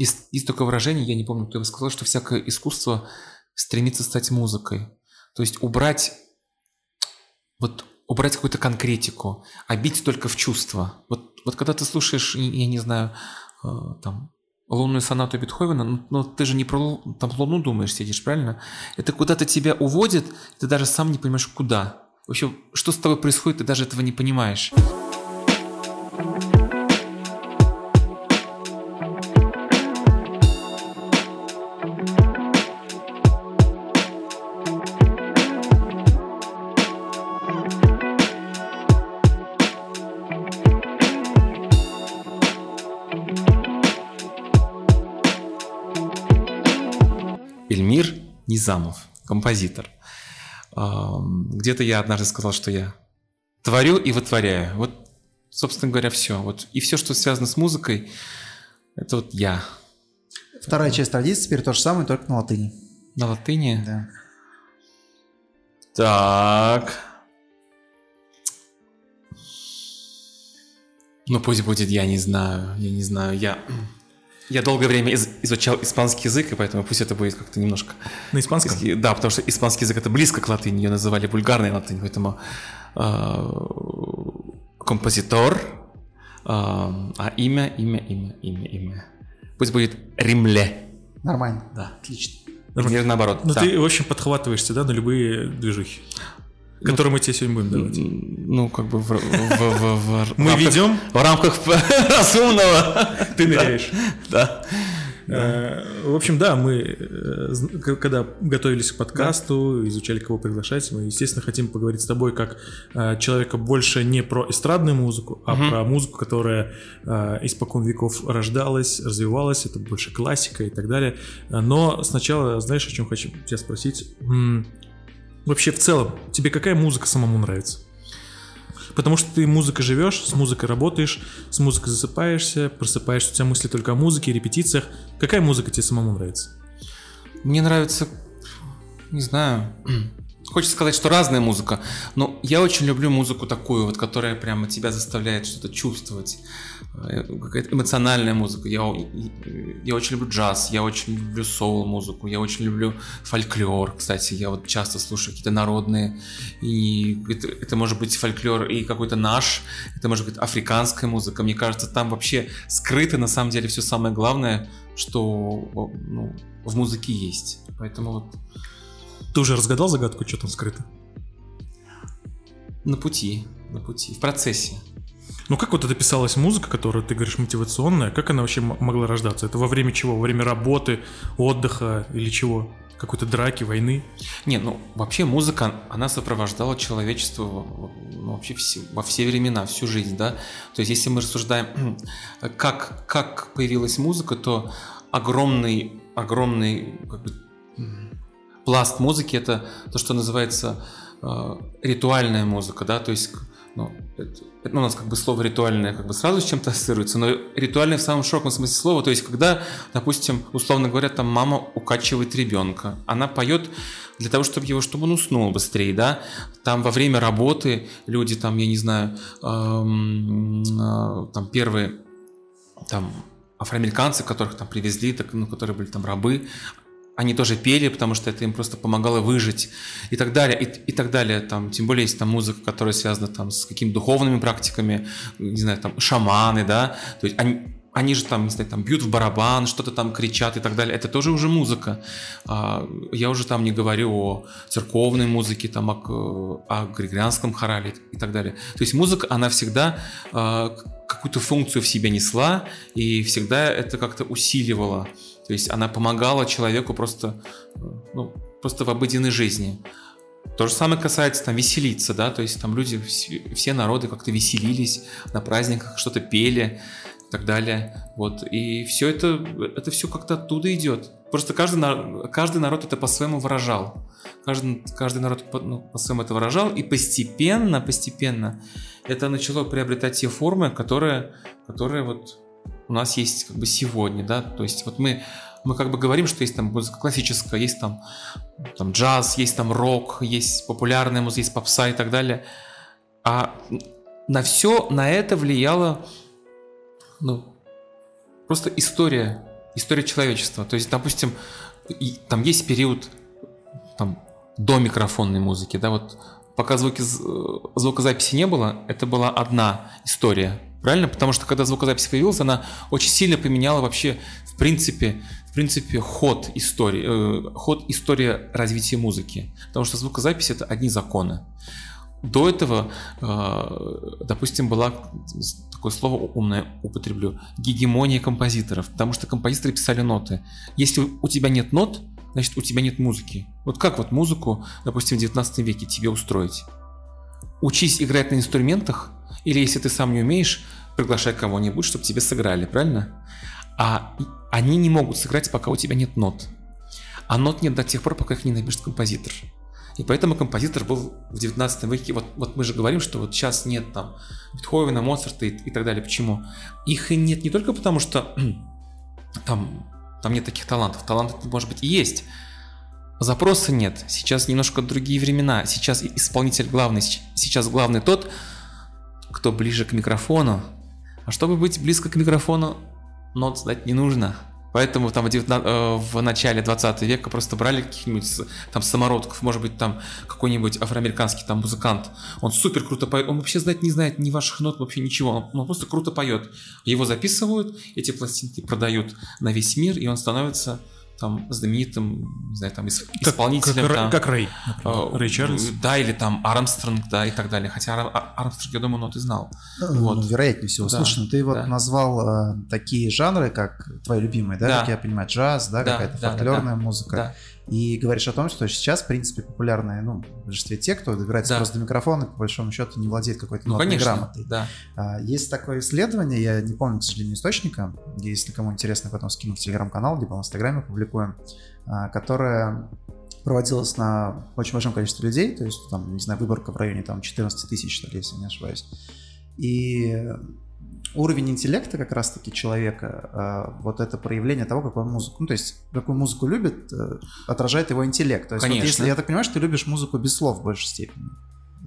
есть, есть такое выражение, я не помню, кто его сказал, что всякое искусство стремится стать музыкой. То есть убрать вот убрать какую-то конкретику, а только в чувства. Вот, вот когда ты слушаешь, я не знаю, э, там, лунную сонату Бетховена, но ну, ну, ты же не про там, луну думаешь, сидишь, правильно? Это куда-то тебя уводит, ты даже сам не понимаешь, куда. Вообще, что с тобой происходит, ты даже этого не понимаешь. Низамов, композитор. Где-то я однажды сказал, что я творю и вытворяю. Вот, собственно говоря, все. Вот. И все, что связано с музыкой, это вот я. Вторая часть традиции теперь то же самое, только на латыни. На латыни? Да. Так. Ну пусть будет, я не знаю, я не знаю, я... Я долгое время из- изучал испанский язык, и поэтому пусть это будет как-то немножко... На испанском? Да, потому что испанский язык это близко к латыни, ее называли бульгарной латынь, поэтому э, композитор, э, а имя, имя, имя, имя, имя. Пусть будет Римле. Нормально. Да. Отлично. Или наоборот. Ну да. ты, в общем, подхватываешься, да, на любые движухи. Ну, которые мы тебе сегодня будем давать. Ну, как бы в, в, в, в Мы ведем в рамках разумного. Ты ныряешь. Да. Э, в общем, да, мы, э, когда готовились к подкасту, изучали, кого приглашать, мы, естественно, хотим поговорить с тобой как э, человека больше не про эстрадную музыку, а про музыку, которая испокон веков рождалась, развивалась, это больше классика и так далее. Но сначала, знаешь, о чем хочу тебя спросить? Вообще, в целом, тебе какая музыка самому нравится? Потому что ты музыкой живешь, с музыкой работаешь, с музыкой засыпаешься, просыпаешься, у тебя мысли только о музыке, репетициях. Какая музыка тебе самому нравится? Мне нравится, не знаю, Хочется сказать, что разная музыка, но я очень люблю музыку такую, вот, которая прямо тебя заставляет что-то чувствовать. Э, какая-то эмоциональная музыка. Я, я очень люблю джаз, я очень люблю соул-музыку, я очень люблю фольклор. Кстати, я вот часто слушаю какие-то народные, и это, это может быть фольклор и какой-то наш, это может быть африканская музыка. Мне кажется, там вообще скрыто на самом деле все самое главное, что ну, в музыке есть. Поэтому вот ты уже разгадал загадку, что там скрыто? На пути, на пути, в процессе. Ну как вот это писалась музыка, которую ты говоришь мотивационная, как она вообще могла рождаться? Это во время чего? Во время работы, отдыха или чего? Какой-то драки, войны? Не, ну вообще музыка, она сопровождала человечество ну, вообще все, во все времена, всю жизнь, да. То есть если мы рассуждаем, как, как появилась музыка, то огромный, огромный как бы, пласт музыки это то, что называется э, ритуальная музыка, да, то есть ну, это, ну, у нас как бы слово ритуальное как бы сразу с чем-то ассоциируется, но ритуальное в самом широком смысле слова, то есть когда, допустим, условно говоря, там мама укачивает ребенка, она поет для того, чтобы его, чтобы он уснул быстрее, да, там во время работы люди там, я не знаю, эм, э, там первые там афроамериканцы, которых там привезли, так, ну, которые были там рабы, они тоже пели, потому что это им просто помогало выжить и так далее, и, и так далее. Там, тем более есть там музыка, которая связана там с какими-то духовными практиками, не знаю, там шаманы, да, то есть они, они же там, не знаю, там бьют в барабан, что-то там кричат и так далее. Это тоже уже музыка. А, я уже там не говорю о церковной музыке, там, о, о григорианском хорале и так далее. То есть музыка, она всегда а, какую-то функцию в себе несла и всегда это как-то усиливала то есть она помогала человеку просто, ну, просто в обыденной жизни. То же самое касается там веселиться, да, то есть там люди, все народы как-то веселились на праздниках, что-то пели и так далее. Вот. И все это, это все как-то оттуда идет. Просто каждый, каждый народ это по-своему выражал. Каждый, каждый народ ну, по-своему это выражал, и постепенно, постепенно это начало приобретать те формы, которые, которые вот у нас есть как бы сегодня, да, то есть вот мы, мы как бы говорим, что есть там музыка классическая, есть там, там джаз, есть там рок, есть популярная музыка, есть попса и так далее, а на все, на это влияла, ну, просто история, история человечества. То есть, допустим, и, там есть период там, до микрофонной музыки, да, вот пока звуки, звукозаписи не было, это была одна история, правильно? Потому что когда звукозапись появилась, она очень сильно поменяла вообще, в принципе, в принципе, ход истории, э, ход истории развития музыки. Потому что звукозапись это одни законы. До этого, э, допустим, была такое слово умное употреблю, гегемония композиторов, потому что композиторы писали ноты. Если у тебя нет нот, значит у тебя нет музыки. Вот как вот музыку, допустим, в 19 веке тебе устроить? Учись играть на инструментах, или если ты сам не умеешь, приглашай кого-нибудь, чтобы тебе сыграли, правильно? А они не могут сыграть, пока у тебя нет нот. А нот нет до тех пор, пока их не напишет композитор. И поэтому композитор был в 19 веке, вот, вот мы же говорим, что вот сейчас нет там Бетховена, Моцарта и, и так далее. Почему? Их и нет не только потому, что там, там нет таких талантов. Таланты, может быть, и есть. Запроса нет. Сейчас немножко другие времена. Сейчас исполнитель главный. Сейчас главный тот, кто ближе к микрофону. А чтобы быть близко к микрофону, нот сдать не нужно. Поэтому там в, 19, э, начале 20 века просто брали каких-нибудь там самородков, может быть там какой-нибудь афроамериканский там музыкант, он супер круто поет, он вообще знать не знает ни ваших нот, вообще ничего, он, он просто круто поет. Его записывают, эти пластинки продают на весь мир, и он становится там знаменитым, не знаю, там исполнителем. Как, там, как Рэй. Э, Рэй Чарльз. Да, или там Армстронг, да, и так далее. Хотя Ар- Армстронг, я думаю, ну ты знал. Ну, вот. вероятнее всего. Да, Слушай, ну ты вот да. назвал э, такие жанры, как твои любимые, да, да. как я понимаю, джаз, да, да какая-то да, фольклорная да, музыка. Да. И говоришь о том, что сейчас, в принципе, популярные, ну, в большинстве те, кто добирается да. просто до микрофона, по большому счету не владеет какой-то ну, нотной грамотой. Да. А, есть такое исследование, я не помню, к сожалению, источника, если кому интересно, потом скину в телеграм-канал, либо в инстаграме публикуем, а, которое проводилось на очень большом количестве людей, то есть там, не знаю, выборка в районе там 14 тысяч, если не ошибаюсь. И уровень интеллекта как раз-таки человека, а, вот это проявление того, какую музыку, ну, то есть, какую музыку любит, э, отражает его интеллект. То есть, Конечно. Вот если, я так понимаю, что ты любишь музыку без слов в большей степени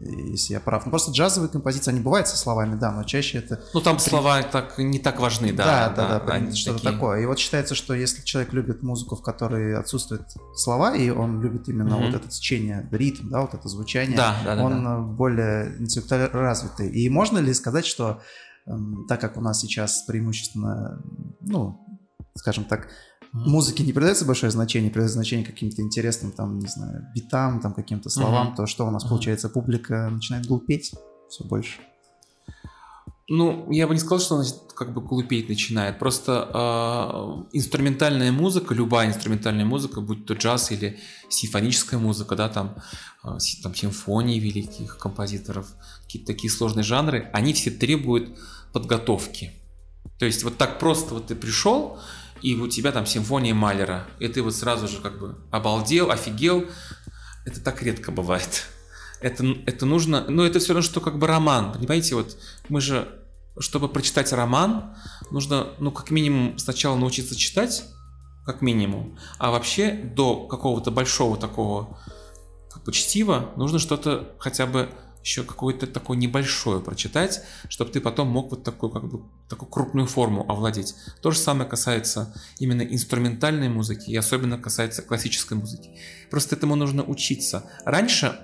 если я прав. Ну, просто джазовые композиции, они бывают со словами, да, но чаще это... Ну, там слова так, не так важны, да. Да, да, да, да что-то такие... такое. И вот считается, что если человек любит музыку, в которой отсутствуют слова, и он любит именно угу. вот это течение, ритм, да, вот это звучание, да, да, он да. более интеллектуально развитый. И можно ли сказать, что так как у нас сейчас преимущественно, ну, скажем так, музыке не придается большое значение, придается значение каким-то интересным, там, не знаю, битам, там, каким-то словам, то что у нас получается, публика начинает глупеть все больше. Ну, я бы не сказал, что она как бы глупеть начинает. Просто э, инструментальная музыка, любая инструментальная музыка, будь то джаз или симфоническая музыка, да, там, э, там симфонии великих композиторов, какие-то такие сложные жанры, они все требуют подготовки. То есть вот так просто вот ты пришел, и у тебя там симфония Малера, и ты вот сразу же как бы обалдел, офигел. Это так редко бывает. Это, это нужно, ну это все равно, что как бы роман, понимаете, вот мы же, чтобы прочитать роман, нужно, ну как минимум сначала научиться читать, как минимум, а вообще до какого-то большого такого как бы чтива нужно что-то хотя бы еще какое-то такое небольшое прочитать, чтобы ты потом мог вот такую, как бы, такую крупную форму овладеть. То же самое касается именно инструментальной музыки и особенно касается классической музыки. Просто этому нужно учиться. Раньше,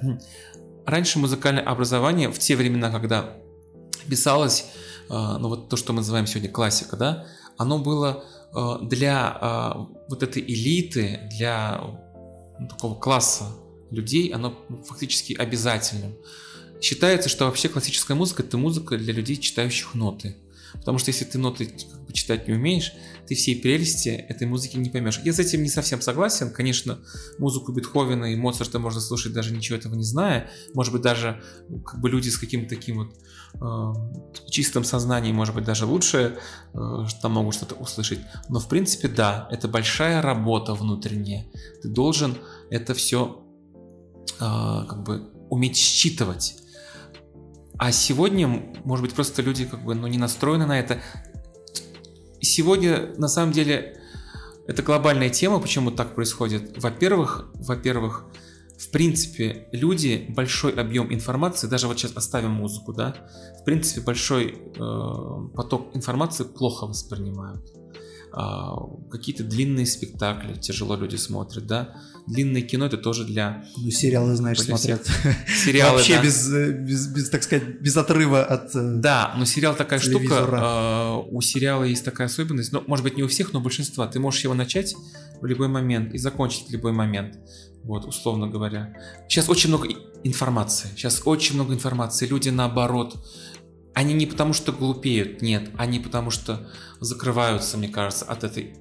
раньше музыкальное образование в те времена, когда писалось, э, ну вот то, что мы называем сегодня классика, да, оно было э, для э, вот этой элиты, для такого класса людей, оно фактически обязательным. Считается, что вообще классическая музыка это музыка для людей, читающих ноты. Потому что если ты ноты как бы, читать не умеешь, ты всей прелести этой музыки не поймешь. Я с этим не совсем согласен. Конечно, музыку Бетховена и Моцарта можно слушать даже ничего этого не зная. Может быть, даже как бы люди с каким-то таким вот э, чистым сознанием, может быть, даже лучше э, там могут что-то услышать. Но в принципе, да, это большая работа внутренняя. Ты должен это все э, как бы уметь считывать. А сегодня, может быть, просто люди как бы ну, не настроены на это. Сегодня, на самом деле, это глобальная тема, почему так происходит. Во-первых, во-первых, в принципе, люди большой объем информации, даже вот сейчас оставим музыку, да, в принципе, большой э, поток информации плохо воспринимают. А, какие-то длинные спектакли тяжело люди смотрят, да. Длинное кино это тоже для... Ну, сериалы, знаешь, смотрят. Сериалы, Вообще да. без, э, без, без, так сказать, без отрыва от... э, Да, но сериал такая штука, Телевизора. а, у сериала есть такая особенность, ну, может быть, не у всех, но у большинства. Ты можешь его начать в любой момент и закончить в любой момент. Вот, условно говоря. Сейчас очень много информации. Сейчас очень много информации. Люди наоборот. Они не потому что глупеют, нет. Они потому что закрываются, мне кажется, от этой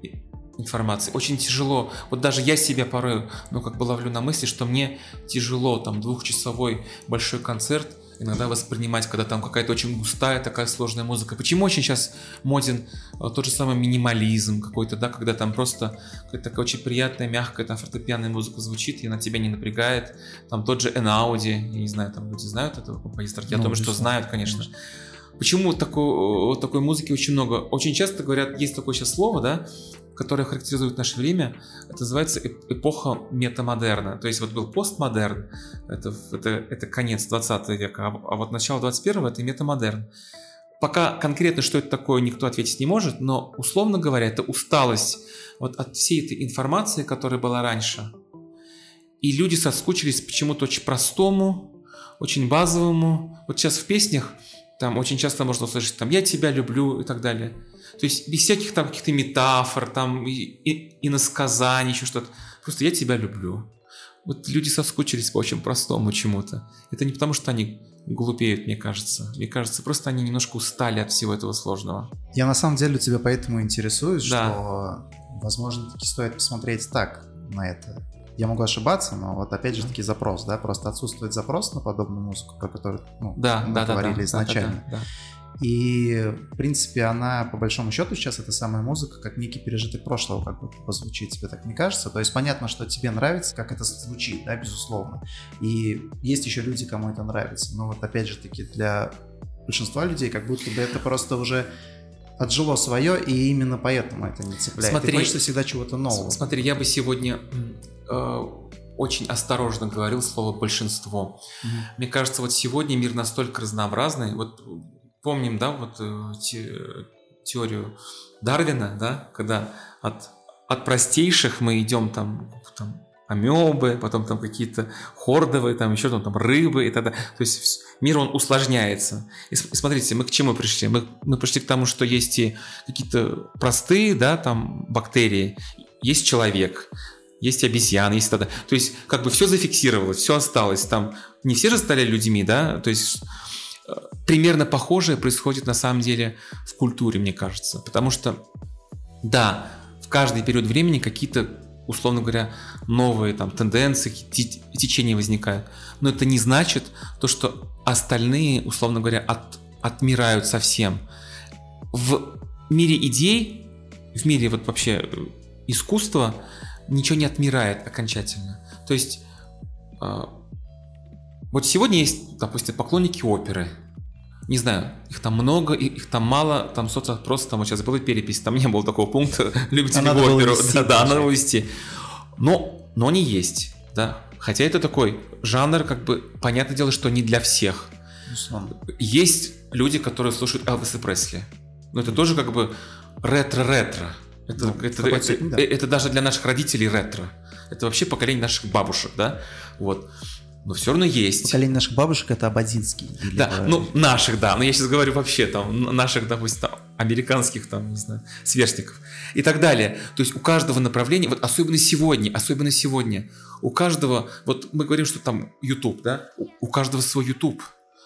информации. Очень тяжело. Вот даже я себя порой, ну, как бы ловлю на мысли, что мне тяжело там двухчасовой большой концерт иногда воспринимать, когда там какая-то очень густая такая сложная музыка. Почему очень сейчас моден э, тот же самый минимализм какой-то, да, когда там просто какая-то такая очень приятная, мягкая там фортепианная музыка звучит, и она тебя не напрягает. Там тот же Энауди, я не знаю, там люди знают этого композитора, я Ну, думаю, что знают, конечно. Почему такой, э, такой музыки очень много? Очень часто говорят, есть такое сейчас слово, да, которое характеризует наше время, это называется эп- эпоха метамодерна. То есть вот был постмодерн, это, это, это конец 20 века, а, а вот начало 21 это метамодерн. Пока конкретно, что это такое, никто ответить не может, но, условно говоря, это усталость вот от всей этой информации, которая была раньше. И люди соскучились почему-то очень простому, очень базовому. Вот сейчас в песнях там очень часто можно услышать там «я тебя люблю» и так далее. То есть без всяких там каких-то метафор, там и, и, иносказаний, еще что-то. Просто «я тебя люблю». Вот люди соскучились по очень простому чему-то. Это не потому, что они глупеют, мне кажется. Мне кажется, просто они немножко устали от всего этого сложного. Я на самом деле тебя поэтому интересуюсь, Да. что, возможно, таки стоит посмотреть так на это. Я могу ошибаться, но вот опять же таки запрос, да, просто отсутствует запрос на подобную музыку, про которую ну, Да, мы да, да, говорили да, да, изначально. да, да. И, в принципе, она, по большому счету, сейчас эта самая музыка, как некий пережиток прошлого, как бы звучит, тебе так не кажется? То есть понятно, что тебе нравится, как это звучит, да, безусловно. И есть еще люди, кому это нравится. Но вот опять же таки для большинства людей как будто бы это просто уже отжило свое, и именно поэтому это не цепляет. Смотри, и хочется всегда чего-то нового. Смотри, я бы сегодня э, очень осторожно говорил слово большинство. Мгм. Мне кажется, вот сегодня мир настолько разнообразный. Вот помним, да, вот э, те- теорию Дарвина, да, когда от, от простейших мы идем там, там амебы, потом там какие-то хордовые, там еще там, там рыбы и т.д. То есть мир, он усложняется. И и смотрите, мы к чему пришли? Мы, мы пришли к тому, что есть и какие-то простые, да, там бактерии, есть человек, есть обезьяны, есть т.д. То есть как бы все зафиксировалось, все осталось. Там не все же стали людьми, да, то есть э, примерно похожее происходит на самом деле в культуре, мне кажется. Потому что, да, в каждый период времени какие-то, условно говоря, новые там тенденции, те- течения возникают. Но это не значит то, что остальные, условно говоря, от, отмирают совсем. В мире идей, в мире вот вообще э, искусства ничего не отмирает окончательно. То есть э, вот сегодня есть, допустим, поклонники оперы. Не знаю, их там много, их там мало, там соцопрос, там вот сейчас была перепись, там не было такого пункта, любите А оперу. Да, да, надо получается. было вести. Но, но они есть, да. Хотя это такой жанр, как бы, понятное дело, что не для всех. Безусловно. Есть люди, которые слушают Элвиса Пресли. Но это тоже как бы ретро-ретро. Это, Ну, это, это, это- да. это даже для наших родителей ретро. Это вообще поколение наших бабушек, да? Вот. Но все равно есть. Поколение наших бабушек это Абадинский. или, Да, ну, наших, да. Но я сейчас говорю вообще там, наших, допустим, там, американских, там, не знаю, сверстников и так далее. То есть у каждого направления, вот особенно сегодня, особенно сегодня, у каждого, вот мы говорим, что там YouTube, да, у, у каждого свой YouTube.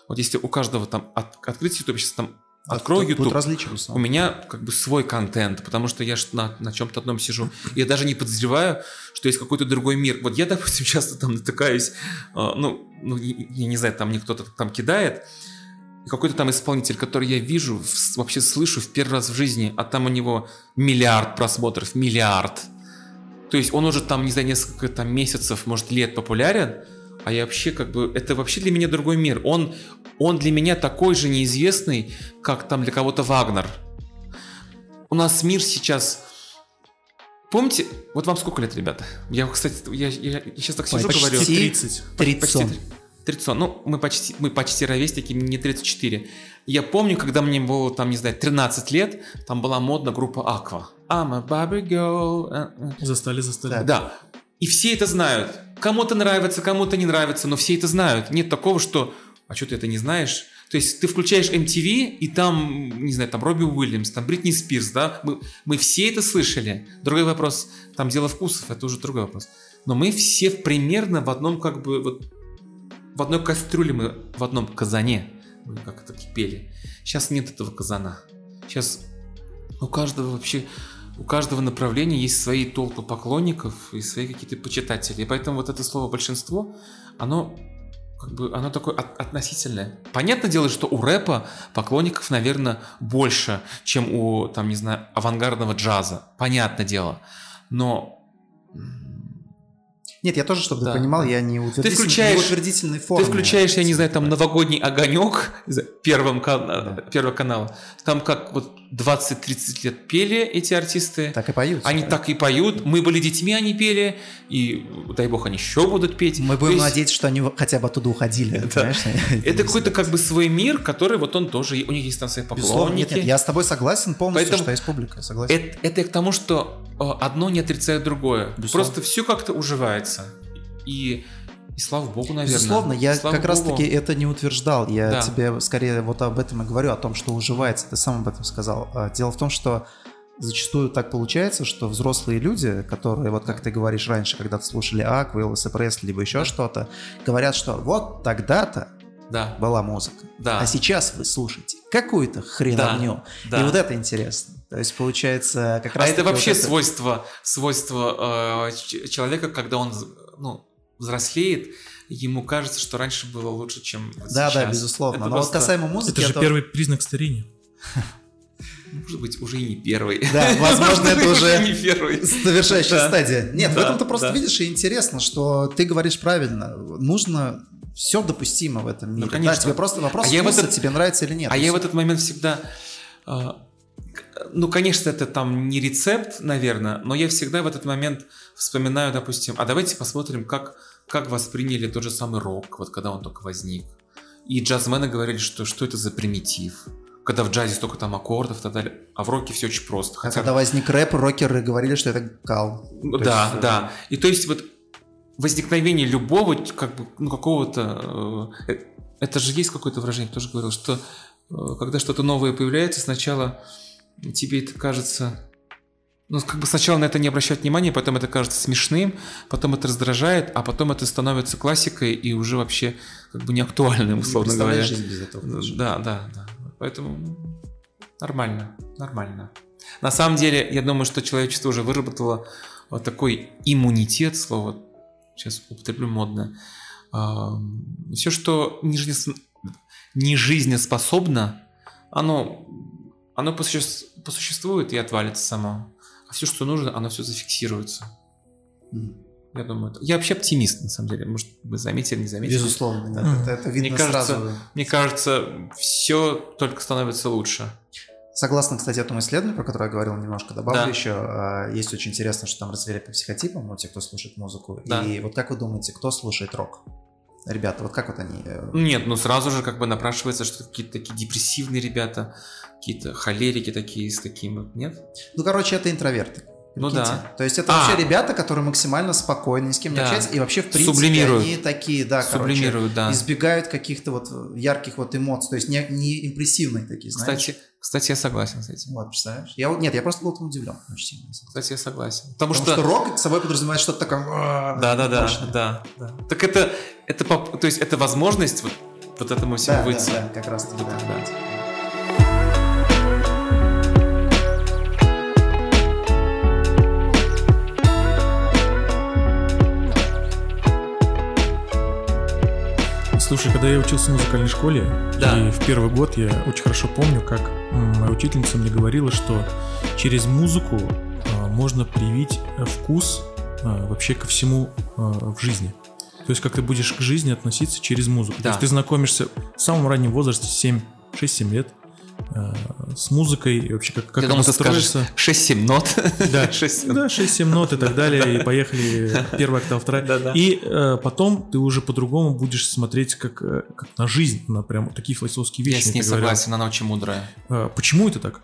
Вот если у каждого там от- открыть YouTube, сейчас там открою тут YouTube, Будет различие, у меня как бы свой контент, потому что я на, на чем-то одном сижу. Я даже не подозреваю, что есть какой-то другой мир. Вот я, допустим, часто там натыкаюсь, а, ну, ну, я не знаю, там мне кто-то там кидает, какой-то там исполнитель, который я вижу, вообще слышу в первый раз в жизни, а там у него миллиард просмотров, миллиард. То есть он уже там, не знаю, несколько там месяцев, может, лет популярен, а я вообще как бы, это вообще для меня другой мир. Он, он для меня такой же неизвестный, как там для кого-то Вагнер. У нас мир сейчас... Помните, вот вам сколько лет, ребята? Я, кстати, я, я, я сейчас так сижу, почти говорю. 30. Почти 30. три- 30, ну, мы почти, мы почти ровесники, не 34. Я помню, когда мне было, там, не знаю, 13 лет, там была модна группа Aqua. I'm a Barbie girl. Застали, застали. Да. И все это знают. Кому-то нравится, кому-то не нравится, но все это знают. Нет такого, что а что ты это не знаешь? То есть ты включаешь MTV, и там, не знаю, там Робби Уильямс, там Бритни Спирс, да? Мы, мы все это слышали. Другой вопрос, там дело вкусов, это уже другой вопрос. Но мы все примерно в одном, как бы, вот, в одной кастрюле мы, в одном казане, мы как это кипели. Сейчас нет этого казана. Сейчас у каждого вообще, у каждого направления есть свои толпы поклонников и свои какие-то почитатели. И поэтому вот это слово большинство, оно как бы оно такое от- относительное. Понятное дело, что у рэпа поклонников, наверное, больше, чем у, там, не знаю, авангардного джаза. Понятное дело. Но Нет, я тоже, чтобы Да. ты понимал, я не утвердитель, включаешь- не утвердительной форме. ты включаешь, я не знаю, там новогодний огонек первым кан- Да. первого канала. Там как вот 20-30 лет пели эти артисты. Так и поют. Они так и поют. Мы были детьми, они пели. И дай бог, они еще будут петь. Мы будем есть надеяться, что они хотя бы оттуда уходили. Да. Это какой-то как бы свой мир, который вот он тоже, у них есть там свои Безусловно, нет, поклонники. нет, я с тобой согласен полностью, Поэтому- что есть публика, согласен. Это, это к тому, что э, одно не отрицает другое. Безусловно. Просто все как-то уживается. И, и слава богу, наверное. Безусловно, я Слава как раз богу. таки это не утверждал. Я Да. тебе скорее вот об этом и говорю, о том, что уживается. Ты сам об этом сказал. А, Дело в том, что зачастую так получается, что взрослые люди, которые, вот как ты говоришь раньше, когда-то слушали Акву, Элвиса Пресли, либо еще что-то, говорят, что вот тогда-то Да, была музыка, да. а сейчас вы слушаете какую-то хреновню. да. И вот это интересно. То есть получается как раз А это таки вот вообще это- свойство, свойство э, человека, когда он ну, взрослеет, ему кажется, что раньше было лучше, чем Да, сейчас. да, безусловно. Это Но вот просто, касаемо музыки... Это же первый признак старения. Может быть, уже и не первый. Да, возможно, это уже не первый. Завершающая Да. стадия. Нет, в Да, этом-то просто да. видишь и интересно, что ты говоришь правильно. Нужно все допустимо в этом мире. Ну, конечно. Да, тебе просто вопрос А я в вкуса, этот- тебе нравится или нет. А я в этот момент всегда... к- Ну, конечно, это там не рецепт, наверное, но я всегда в этот момент вспоминаю, допустим, а давайте посмотрим, как, как восприняли тот же самый рок, вот когда он только возник. И джазмены говорили, что что это за примитив. Когда в джазе столько там аккордов и так далее, а в роке все очень просто. А Хотя когда возник рэп, рокеры говорили, что это кал. Ну, Да, есть, э, да. И то есть вот возникновение любого, как бы, ну, какого-то... э, Это же есть какое-то выражение, тоже говорил, что э, когда что-то новое появляется, сначала тебе это кажется... Ну, как бы сначала на это не обращать внимания, потом это кажется смешным, потом это раздражает, а потом это становится классикой и уже вообще как бы не актуальным, Не условно говоря. жизнь без этого. тоже. Да, да, да. Поэтому ну, нормально, нормально. На самом деле, я думаю, что человечество уже выработало вот такой иммунитет, слово сейчас употреблю модно. Все, что не, жизнес- не жизнеспособно, оно, оно посуще- посуществует и отвалится само. А все, что нужно, оно все зафиксируется. Я думаю, это- я вообще оптимист, на самом деле. Может, вы заметили, не заметили. Безусловно, Мгм. это, это видно Мне кажется, сразу. мне кажется, все только становится лучше. Согласно, кстати, этому исследованию, про которое я говорил немножко, добавлю Да. еще, а, есть очень интересно, что там разделили по психотипам, вот те, кто слушает музыку. Да. И вот как вы думаете, кто слушает рок? Ребята, вот как вот они... э, Нет, ну сразу же как бы напрашивается, что какие-то такие депрессивные ребята, какие-то холерики такие с таким нет? Ну, короче, это интроверты. Ну Прикиньте. да. То есть это А. вообще ребята, которые максимально спокойны, ни с кем не Да. общаются, и вообще, в принципе, Сублимируют. они такие, да, короче, Сублимируют, да. избегают каких-то вот ярких вот эмоций, то есть не, не импрессивные такие, знаешь. Кстати, кстати, я согласен с этим. Вот, представляешь? Я, вот- нет, я просто был там удивлен. Очень сильно. Кстати, я согласен. Потому, Потому что... рок собой подразумевает что-то такое... «А, Да, да, да, мощное». да, да. Так это, это, то есть это возможность вот, вот этому всему Да, да, выйти. да, как раз таки, да. Да. Слушай, когда я учился в музыкальной школе, Да. и в первый год я очень хорошо помню, как моя учительница мне говорила, что через музыку а, можно привить э, вкус а, вообще ко всему а, в жизни. То есть как ты будешь к жизни относиться через музыку. То Да. есть ты знакомишься в самом раннем возрасте, 7, 6-7 лет, с музыкой и вообще как, как Я думал, ты скажешь строится. 6-7 нот. Да, 6-7 да, 6-7 нот и так далее, и поехали первая октава, вторая. Да-да. И э, потом ты уже по-другому будешь смотреть как, э, как на жизнь, на прям такие философские Я вещи. с мне ней ты говорил. согласен, она очень мудрая. Э, почему это так?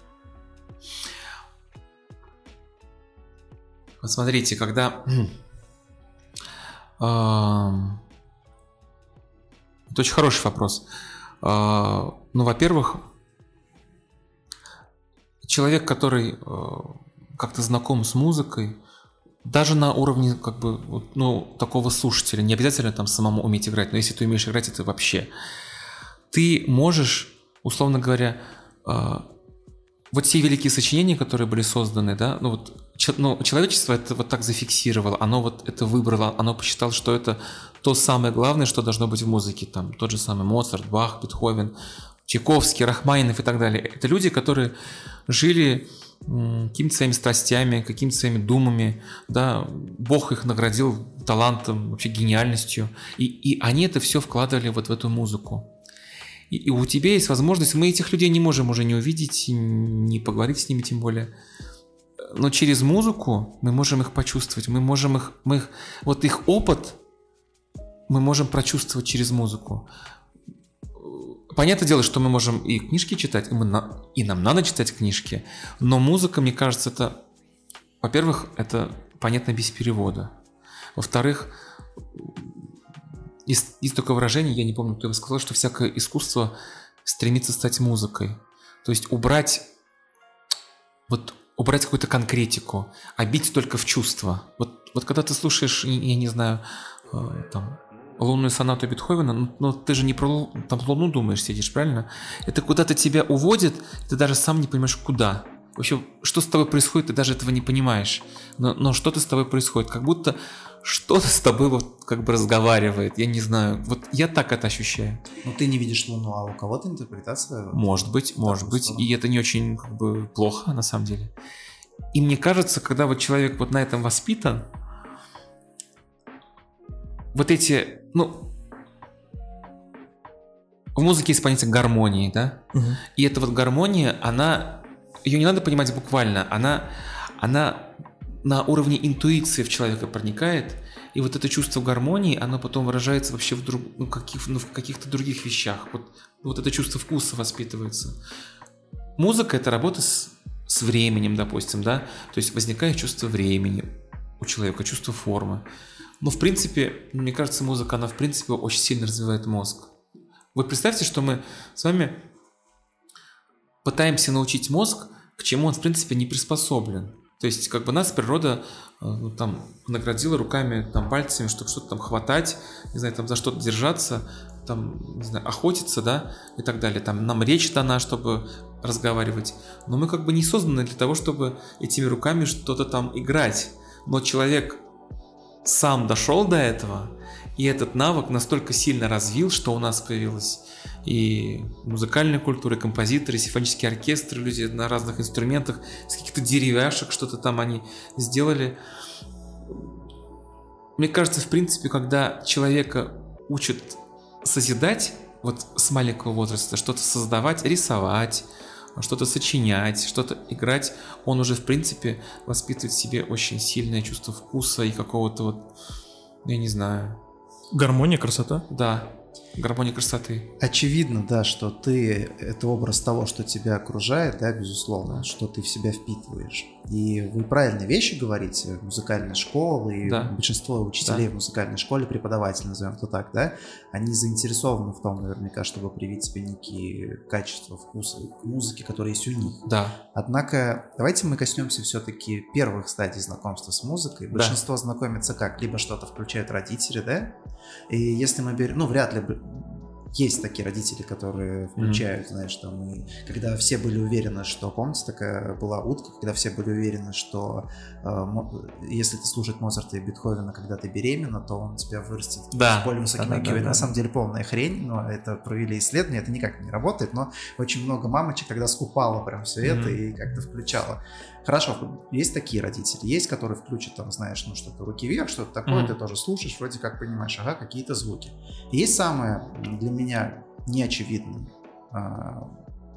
Вот смотрите, когда... Это очень хороший вопрос. А, Ну, во-первых, человек, который э, как-то знаком с музыкой, даже на уровне как бы ну такого слушателя, не обязательно там самому уметь играть, но если ты умеешь играть, это вообще. Ты можешь, условно говоря, э, вот те великие сочинения, которые были созданы, да, ну вот ну, человечество это вот так зафиксировало, оно вот это выбрало, оно посчитало, что это то самое главное, что должно быть в музыке, там тот же самый Моцарт, Бах, Бетховен, Чайковский, Рахманинов и так далее. Это люди, которые жили какими-то своими страстями, какими-то своими думами, да, Бог их наградил талантом, вообще гениальностью, и, и они это все вкладывали вот в эту музыку. И, и у тебя есть возможность, мы этих людей не можем уже не увидеть, не поговорить с ними тем более, но через музыку мы можем их почувствовать, мы можем их, мы их, вот их опыт мы можем прочувствовать через музыку. Понятное дело, что мы можем и книжки читать, и, мы на- и нам надо читать книжки, но музыка, мне кажется, это, во-первых, это понятно без перевода. Во-вторых, есть, есть такое выражение, я не помню, кто его сказал, что всякое искусство стремится стать музыкой. То есть убрать вот убрать какую-то конкретику, а только в чувства. Вот, вот когда ты слушаешь, я, я не знаю, э, там, лунную сонату Бетховена, ну, ну, ты же не про там луну думаешь, сидишь, правильно? Это куда-то тебя уводит, ты даже сам не понимаешь, куда. Вообще, что с тобой происходит, ты даже этого не понимаешь. Но, но что-то с тобой происходит, как будто что-то с тобой вот как бы разговаривает, я не знаю. Вот я так это ощущаю. Ну, ты не видишь Луну, а у кого-то интерпретация... Может быть, может быть. сторону. И это не очень как бы плохо на самом деле. И мне кажется, когда вот человек вот на этом воспитан, вот эти, ну, в музыке есть понятие гармонии, да? Мгм. И эта вот гармония, она, ее не надо понимать буквально, она, она на уровне интуиции в человека проникает, и вот это чувство гармонии, оно потом выражается вообще в, друг, ну, каких, ну, в каких-то других вещах. Вот, вот это чувство вкуса воспитывается. Музыка — это работа с, с временем, допустим, да? То есть возникает чувство времени у человека, чувство формы. Но, в принципе, мне кажется, музыка, она, в принципе, очень сильно развивает мозг. Вот представьте, что мы с вами пытаемся научить мозг, к чему он, в принципе, не приспособлен. То есть, как бы нас природа э, ну, там наградила руками, там, пальцами, чтобы что-то там хватать, не знаю, там за что-то держаться, там, не знаю, охотиться, да, и так далее. Там нам речь дана, чтобы разговаривать. Но мы как бы не созданы для того, чтобы этими руками что-то там играть. Но человек сам дошел до этого, и этот навык настолько сильно развил, что у нас появилась и музыкальная культура, и композиторы, и симфонические оркестры, люди на разных инструментах, с каких-то деревяшек что-то там они сделали. Мне кажется, в принципе, когда человека учат созидать, вот с маленького возраста, что-то создавать, рисовать, что-то сочинять, что-то играть, он уже, в принципе, воспитывает в себе очень сильное чувство вкуса и какого-то вот, я не знаю, Гармония, красота. да, гармония красоты. Очевидно, да, что ты — это образ того, что тебя окружает, да, безусловно, что ты в себя впитываешь. И вы правильные вещи говорите, музыкальная школа и Да. большинство учителей Да. в музыкальной школе, преподаватели, назовем это так, да, они заинтересованы в том, наверняка, чтобы привить себе некие качества, вкусы к музыке, которые есть у них. Да, Однако, давайте мы коснемся все-таки первых стадий знакомства с музыкой. Да. Большинство знакомится как? Либо что-то включают родители, да? И если мы берем... Ну, вряд ли есть такие родители, которые включают, знаешь, там, и когда все были уверены, что, помните, такая была утка, когда все были уверены, что э, если ты слушать Моцарта и Бетховена, когда ты беременна, то он тебя вырастет Да. с более высоким Да, да, IQ. да, На да. самом деле полная хрень, но это провели исследования, это никак не работает, но очень много мамочек тогда скупало прям все это Мгм. и как-то включало. Хорошо, есть такие родители, есть, которые включат, там, знаешь, ну что-то руки вверх, что-то такое, Мгм. ты тоже слушаешь, вроде как понимаешь, ага, какие-то звуки. Есть самое для меня неочевидное. а,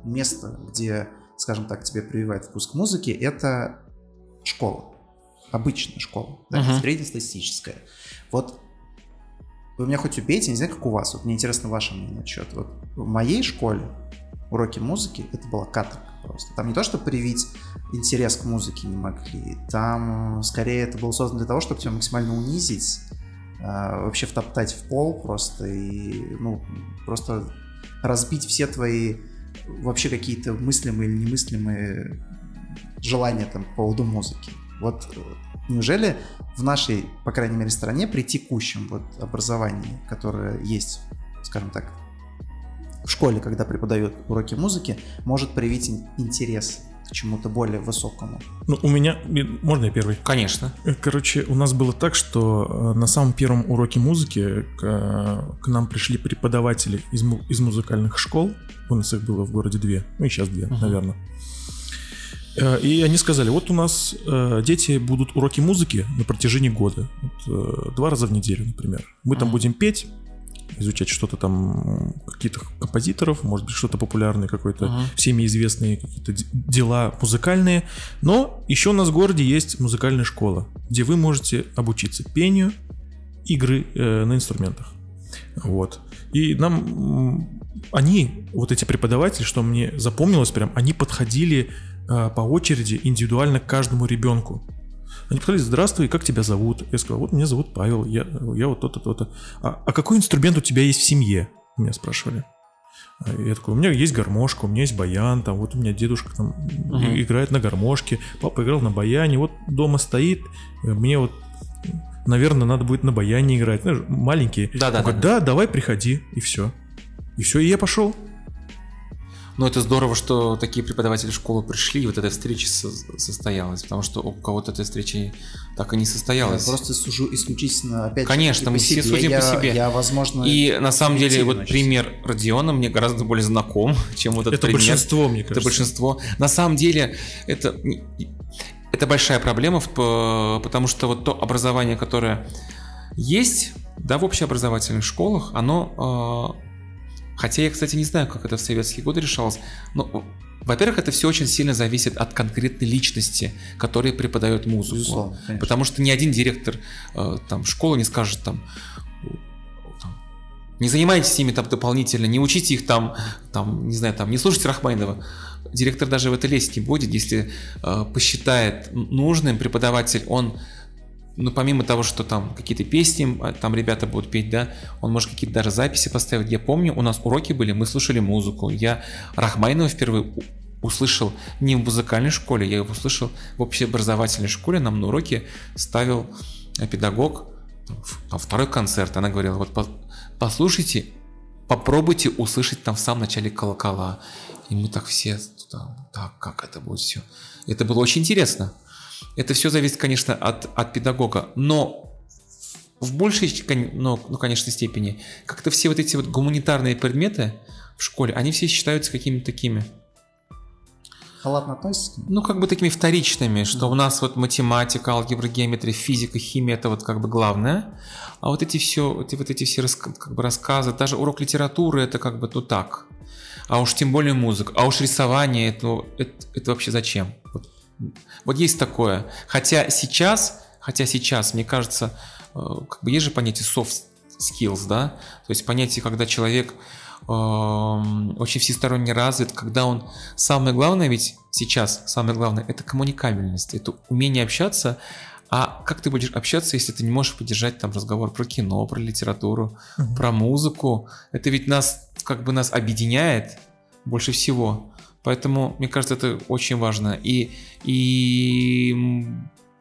место, где, скажем так, тебе прививает вкус к музыке, это школа. Обычная школа, да, Мгм. среднестатистическая. Вот вы меня хоть убейте, не знаю, как у вас. Вот мне интересно ваше мнение насчет. Вот в моей школе уроки музыки это была каторга просто. Там не то, что привить интерес к музыке не могли, там э, скорее это было создано для того, чтобы тебя максимально унизить, а, вообще втоптать в пол просто и, ну, просто разбить все твои вообще какие-то мыслимые или немыслимые желания там по поводу музыки. Вот э, неужели в нашей, по крайней мере, стране при текущем вот образовании, которое есть, скажем так, в школе, когда преподают уроки музыки, может проявить ин- интерес к чему-то более высокому? Ну, у меня... Можно я первый? Конечно. Э, Короче, у нас было так, что э, на самом первом уроке музыки к, э, к нам пришли преподаватели из, му- из музыкальных школ. У нас их было в городе две, ну и сейчас две, Мгм. наверное. И они сказали, вот у нас дети будут уроки музыки на протяжении года. Вот, два раза в неделю, например. Мы там Мгм. будем петь, изучать что-то там, м, каких-то композиторов, может быть, что-то популярное, какое-то Мгм. всеми известные какие-то дела музыкальные. Но еще у нас в городе есть музыкальная школа, где вы можете обучиться пению, игры э, на инструментах. Вот. И нам они, вот эти преподаватели, что мне запомнилось прям, они подходили э, по очереди индивидуально к каждому ребенку. Они подходили, здравствуй, как тебя зовут? Я сказал, вот меня зовут Павел, я, я вот то-то, то-то. А, а какой инструмент у тебя есть в семье? Меня спрашивали. А Я такой, у меня есть гармошка, у меня есть баян, там, вот у меня дедушка там и- играет на гармошке, папа играл на баяне, вот дома стоит, э, мне вот, наверное, надо будет на баяне играть, знаешь, маленькие. Да, да, да. да, давай приходи, и все. И все, и я пошел. Ну, это здорово, что такие преподаватели школы пришли, и вот эта встреча со- состоялась, потому что у кого-то эта встреча так и не состоялась. Я просто сужу исключительно, опять же, Конечно, мы все судим я, по себе. Я, возможно, И на самом деле вот очень пример Родиона мне гораздо более знаком, чем вот этот Это пример. большинство, мне Это кажется. большинство. На самом деле это, это большая проблема, потому что вот то образование, которое есть, да, в общеобразовательных школах, оно, э, хотя я, кстати, не знаю, как это в советские годы решалось, но, во-первых, это все очень сильно зависит от конкретной личности, которая преподает музыку. Безусловно, конечно. Потому что ни один директор э, там школы не скажет там, там, не занимайтесь с ними там дополнительно, не учите их там, там, не знаю, там, не слушайте Рахманинова. Директор даже в это лезть не будет, если э, посчитает нужным преподаватель, он ну, помимо того, что там какие-то песни, а, там ребята будут петь, да, он может какие-то даже записи поставить. Я помню, у нас уроки были, мы слушали музыку. Я Рахмайнова впервые услышал не в музыкальной школе, я его услышал в общеобразовательной школе. Нам на уроке ставил э, педагог там, второй концерт. Она говорила, вот по- послушайте, попробуйте услышать там в самом начале колокола. И мы так все так, как это будет все. Это было очень интересно. Это все зависит, конечно, от, от педагога, но в большей, ну, ну, конечно, степени, как-то все вот эти вот гуманитарные предметы в школе, они все считаются какими-то такими, Халатно относитесь ну, как бы такими вторичными, что у нас вот математика, алгебра, геометрия, физика, химия это вот как бы главное, а вот эти все, вот эти, вот эти все раска- как бы рассказы, даже урок литературы это как бы ну так, а уж тем более музыка, а уж рисование это, ну, это, это вообще зачем? Вот, вот есть такое. Хотя сейчас, хотя сейчас, мне кажется, э, как бы есть же понятие soft skills, да, то есть понятие, когда человек эм, очень всесторонне развит, когда он самое главное ведь сейчас самое главное это коммуникабельность, это умение общаться. А как ты будешь общаться, если ты не можешь поддержать там разговор про кино, про литературу, Мгм. про музыку? Это ведь нас как бы нас объединяет больше всего. Поэтому, мне кажется, это очень важно. И, и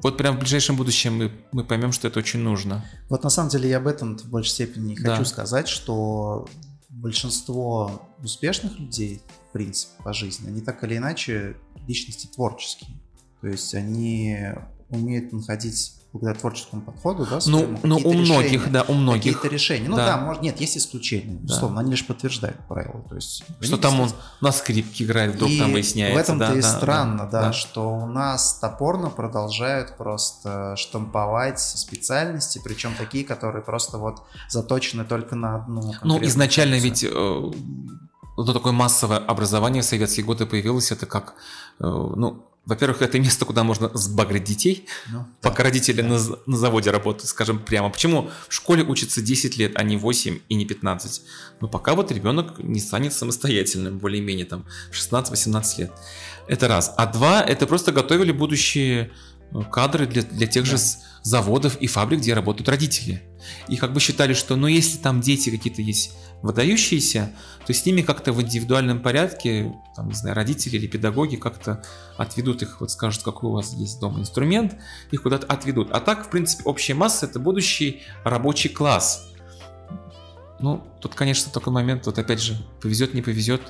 вот прям в ближайшем будущем мы, мы поймем, что это очень нужно. Вот на самом деле я об этом в большей степени Да. хочу сказать, что большинство успешных людей, в принципе, по жизни, они так или иначе личности творческие. То есть они умеют находить благодаря творческому подходу, да, Ну, ну у многих, решения. да, у многих. Какие-то решения. Ну Да. да, может, нет, есть исключения, безусловно, они лишь подтверждают правила. То есть, Что там он действительно- на скрипке играет, вдруг и там выясняется. в этом-то да, и да, странно, да, да. что у нас топорно продолжают просто штамповать специальности, причем такие, которые просто вот заточены только на одну Ну, изначально функцию. ведь, э, ну, такое массовое образование в советские годы появилось, это как, э, ну, во-первых, это место, куда можно сбагрить детей, ну, пока да, родители да. На, на заводе работают, скажем прямо. Почему в школе учатся 10 лет, а не 8 и не 15? Ну, пока вот ребенок не станет самостоятельным, более-менее там 16-18 лет. Это раз. А два, это просто готовили будущие э, кадры для, для тех да. же заводов и фабрик, где работают родители. И как бы считали, что ну если там дети какие-то есть выдающиеся, то с ними как-то в индивидуальном порядке, там, не знаю, родители или педагоги как-то отведут их, вот скажут, какой у вас есть дома инструмент, их куда-то отведут. А так, в принципе, общая масса это будущий рабочий класс. Ну, тут, конечно, такой момент, вот опять же, повезет, не повезет.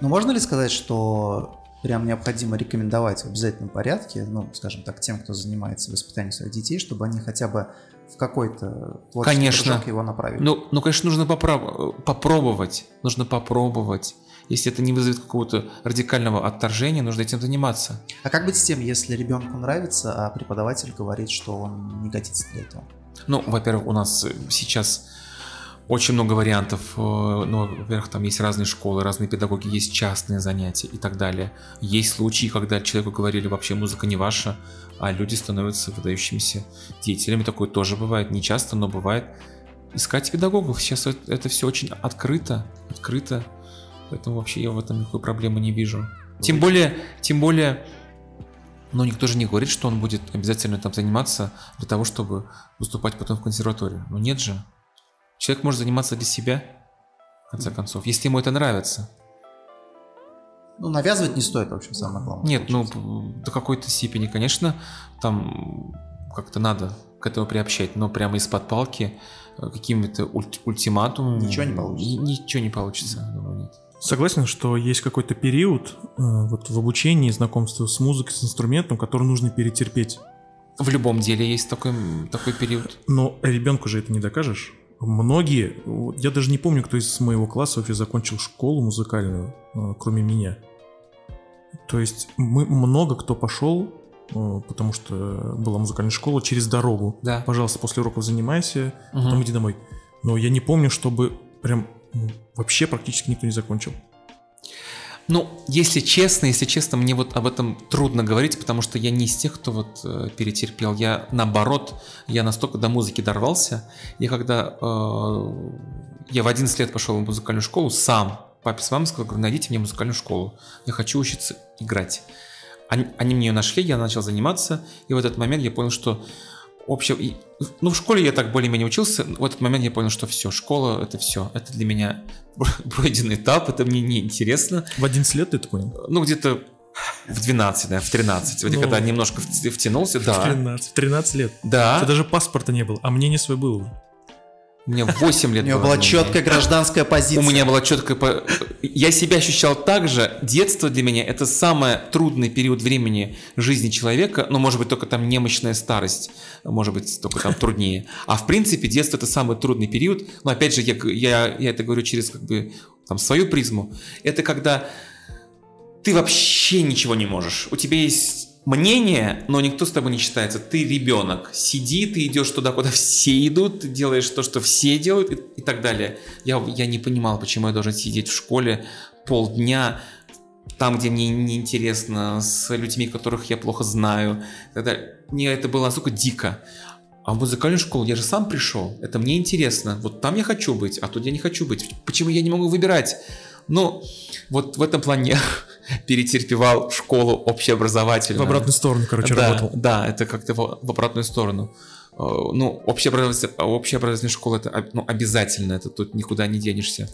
Но можно ли сказать, что прям необходимо рекомендовать в обязательном порядке, ну, скажем так, тем, кто занимается воспитанием своих детей, чтобы они хотя бы в какой-то конечно. его направили. Ну, ну, конечно, нужно поправ... попробовать. Нужно попробовать. Если это не вызовет какого-то радикального отторжения, нужно этим заниматься. А как быть с тем, если ребенку нравится, а преподаватель говорит, что он не годится для этого? Ну, во-первых, у нас сейчас очень много вариантов. Э, ну, во-первых, там есть разные школы, разные педагоги, есть частные занятия и так далее. Есть случаи, когда человеку говорили, вообще музыка не ваша, а люди становятся выдающимися деятелями. Такое тоже бывает, не часто, но бывает. Искать педагогов, сейчас это все очень открыто, открыто. Поэтому вообще я в этом никакой проблемы не вижу. Тем более, тем более, но никто же не говорит, что он будет обязательно там заниматься для того, чтобы выступать потом в консерваторию. Но нет же. Человек может заниматься для себя, в конце концов, если ему это нравится. Ну, навязывать не стоит, в общем, самое главное. Нет, ну, получается. ну, до какой-то степени, конечно, там как-то надо к этому приобщать, но прямо из-под палки э, какими-то ульт- ультиматумами... Ничего не получится. Ничего не получится, думаю, нет. Согласен, что есть какой-то период э, вот в обучении, знакомстве с музыкой, с инструментом, который нужно перетерпеть. В любом деле есть такой, такой период. Но ребенку же это не докажешь. Многие, я даже не помню, кто из моего класса вообще закончил школу музыкальную, э, кроме меня. То есть мы много кто пошел, э, потому что была музыкальная школа, через дорогу. Да. Пожалуйста, после уроков занимайся, угу. потом иди домой. Но я не помню, чтобы прям ну, вообще практически никто не закончил. Ну, если честно, если честно, мне вот об этом трудно говорить, потому что я не из тех, кто вот э, перетерпел. Я наоборот, я настолько до музыки дорвался. Я когда э, я в 11 лет пошел в музыкальную школу сам, папе с мамой сказал, говорю, найдите мне музыкальную школу. Я хочу учиться играть. Они, они мне ее нашли, я начал заниматься, и в этот момент я понял, что общее... Ну, в школе я так более-менее учился. В этот момент я понял, что все, школа — это все. Это для меня пройденный этап, это мне не интересно. В 11 лет ты это понял? Ну, где-то в 12, да, в 13. Вот ну, когда немножко втянулся, да. В 13, в 13 лет. Да. У тебя даже паспорта не было, а мнение свой было. У меня 8 лет У него была четкая гражданская позиция. У меня была четкая... Я себя ощущал так же. Детство для меня это самый трудный период времени жизни человека. Ну, может быть, только там немощная старость. Может быть, только там труднее. А в принципе, детство это самый трудный период. Но опять же, я, я, я это говорю через как бы там свою призму. Это когда ты вообще ничего не можешь. У тебя есть мнение, но никто с тобой не считается. Ты ребенок. Сиди, ты идешь туда, куда все идут, ты делаешь то, что все делают и, и так далее. Я, я не понимал, почему я должен сидеть в школе полдня, там, где мне неинтересно, с людьми, которых я плохо знаю. Тогда мне это было настолько дико. А в музыкальную школу я же сам пришел. Это мне интересно. Вот там я хочу быть, а тут я не хочу быть. Почему я не могу выбирать? Ну, вот в этом плане перетерпевал школу общеобразовательную. В обратную сторону, короче, да, работал. Да, это как-то в, в обратную сторону. Э, ну, общеобразовательная, общеобразовательная школа это ну, обязательно, это тут никуда не денешься.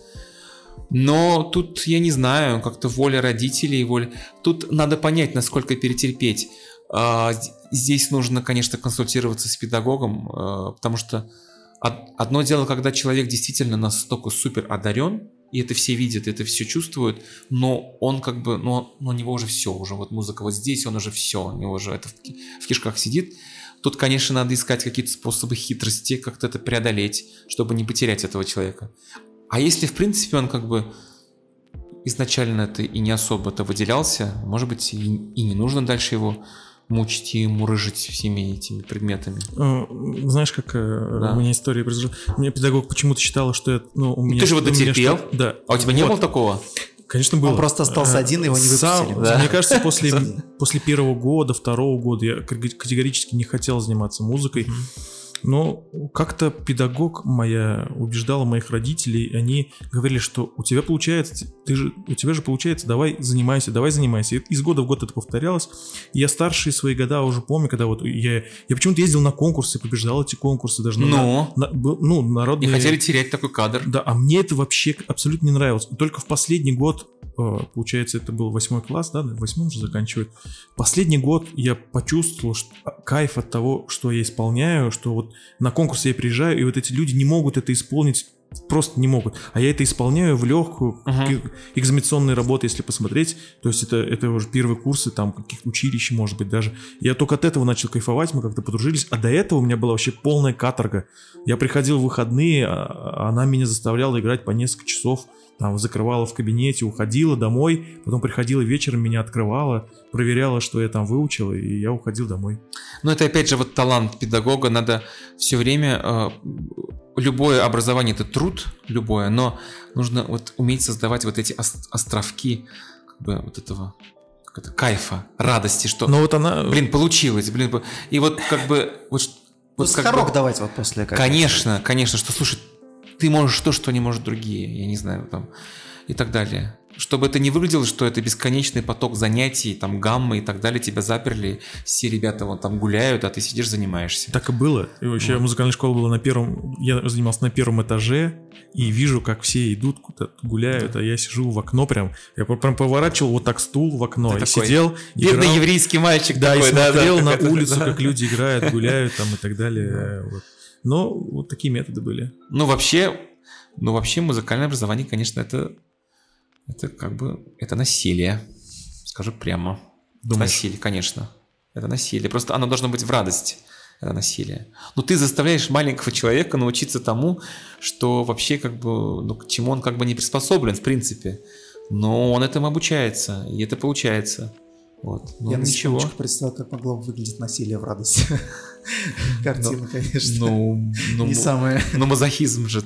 Но тут, я не знаю, как-то воля родителей, воля... Тут надо понять, насколько перетерпеть. А, здесь нужно, конечно, консультироваться с педагогом, э, потому что одно дело, когда человек действительно настолько супер одарен, и это все видят, это все чувствуют, но он как бы, но у него уже все, уже вот музыка вот здесь, он уже все, у него уже это в, в кишках сидит. Тут, конечно, надо искать какие-то способы хитрости, как-то это преодолеть, чтобы не потерять этого человека. А если, в принципе, он как бы изначально это и не особо это выделялся, может быть, и, и не нужно дальше его мучить и мурыжить всеми этими предметами. Э, знаешь, как э, да. у меня история произошла? У меня педагог почему-то считала, что я, ну, у меня... Ты же вот дотерпел? да. А у тебя вот. не было такого? Конечно, было. Он просто остался Э, один, его не сам- выпустили. Да. Мне кажется, после, после первого года, второго года я катего- категорически не хотел заниматься музыкой. Но как-то педагог моя убеждала моих родителей, они говорили, что у тебя получается, ты же, у тебя же получается, давай занимайся, давай занимайся. И из года в год это повторялось. И я старшие свои года уже помню, когда вот я, я почему-то ездил на конкурсы, побеждал эти конкурсы даже на- Ну? на, был- ну, Не народные... хотели терять такой кадр. Да, а мне это вообще абсолютно не нравилось. И только в последний год, получается, это был восьмой класс, да, в восьмом же заканчивают. Последний год я почувствовал что, кайф от того, что я исполняю, что вот на конкурс я приезжаю, и вот эти люди не могут это исполнить, просто не могут. А я это исполняю в легкую, к- экзаменационные работы, если посмотреть. То есть это, это уже первые курсы, там, каких училищ, может быть, даже. Я только от этого начал кайфовать, мы как-то подружились. А до этого у меня была вообще полная каторга. Я приходил в выходные, а она меня заставляла играть по несколько часов. Там закрывала в кабинете, уходила домой, потом приходила вечером, меня открывала, проверяла, что я там выучил, и я уходил домой. Но это опять же вот талант педагога. Надо все время... э, любое образование это труд, любое, но нужно вот уметь создавать вот эти ос- островки как бы вот этого как это, кайфа, радости, что, Но вот она... блин, получилось, блин, и вот как бы вот, ш- Ну, вот как бы- давайте вот после как конечно, конечно, что слушай, ты можешь то, что не может другие, я не знаю, там и так далее. Чтобы это не выглядело, что это бесконечный поток занятий, там гаммы и так далее, тебя заперли, все ребята вон там гуляют, а ты сидишь, занимаешься. Так и было. И вообще музыкальная школа была на первом... Я занимался на первом этаже, и вижу, как все идут куда-то гуляют, а я сижу в окно прям. Я прям поворачивал вот так стул в окно Ты и такой сидел, Бедный играл. еврейский мальчик Да, такой, и смотрел на какой-то, улицу, да. как люди играют, гуляют там и так далее. Вот. Но вот такие методы были. Ну, вообще, ну, вообще музыкальное образование, конечно, это, это как бы, это насилие, скажу прямо. Думаешь? Насилие, конечно. Это насилие. Просто оно должно быть в радость. Это насилие. Но ты заставляешь маленького человека научиться тому, что вообще как бы, ну, к чему он как бы не приспособлен, в принципе. Но он этому обучается, и это получается. Вот. Ну, Я ничего. представил, как могло выглядеть насилие в радости. Картина, конечно. Ну, ну, Не ну, мазохизм же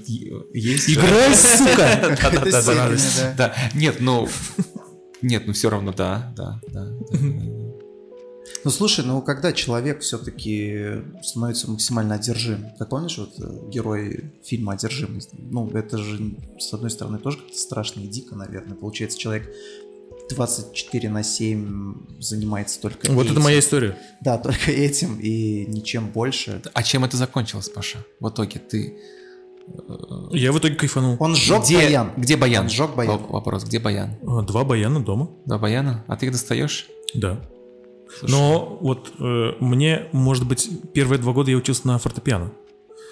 есть. Играй, сука! Да, нет, ну, нет, ну все равно, да, да, да. да. Ну слушай, ну когда человек все-таки становится максимально одержим, как помнишь, вот э, герой фильма «Одержимость», ну это же с одной стороны тоже как-то страшно и дико, наверное. Получается, человек 24 на 7 занимается только Вот это этим. моя история. Да, только этим и ничем больше. А чем это закончилось, Паша? В итоге ты... Я в итоге кайфанул. Он сжег где, баян. Где баян? Он сжег баян. Воп- Вопрос, где баян? А, Два баяна дома. Два баяна? А ты их достаешь? Да. Слушай, Но вот э, мне, может быть, первые два года я учился на фортепиано.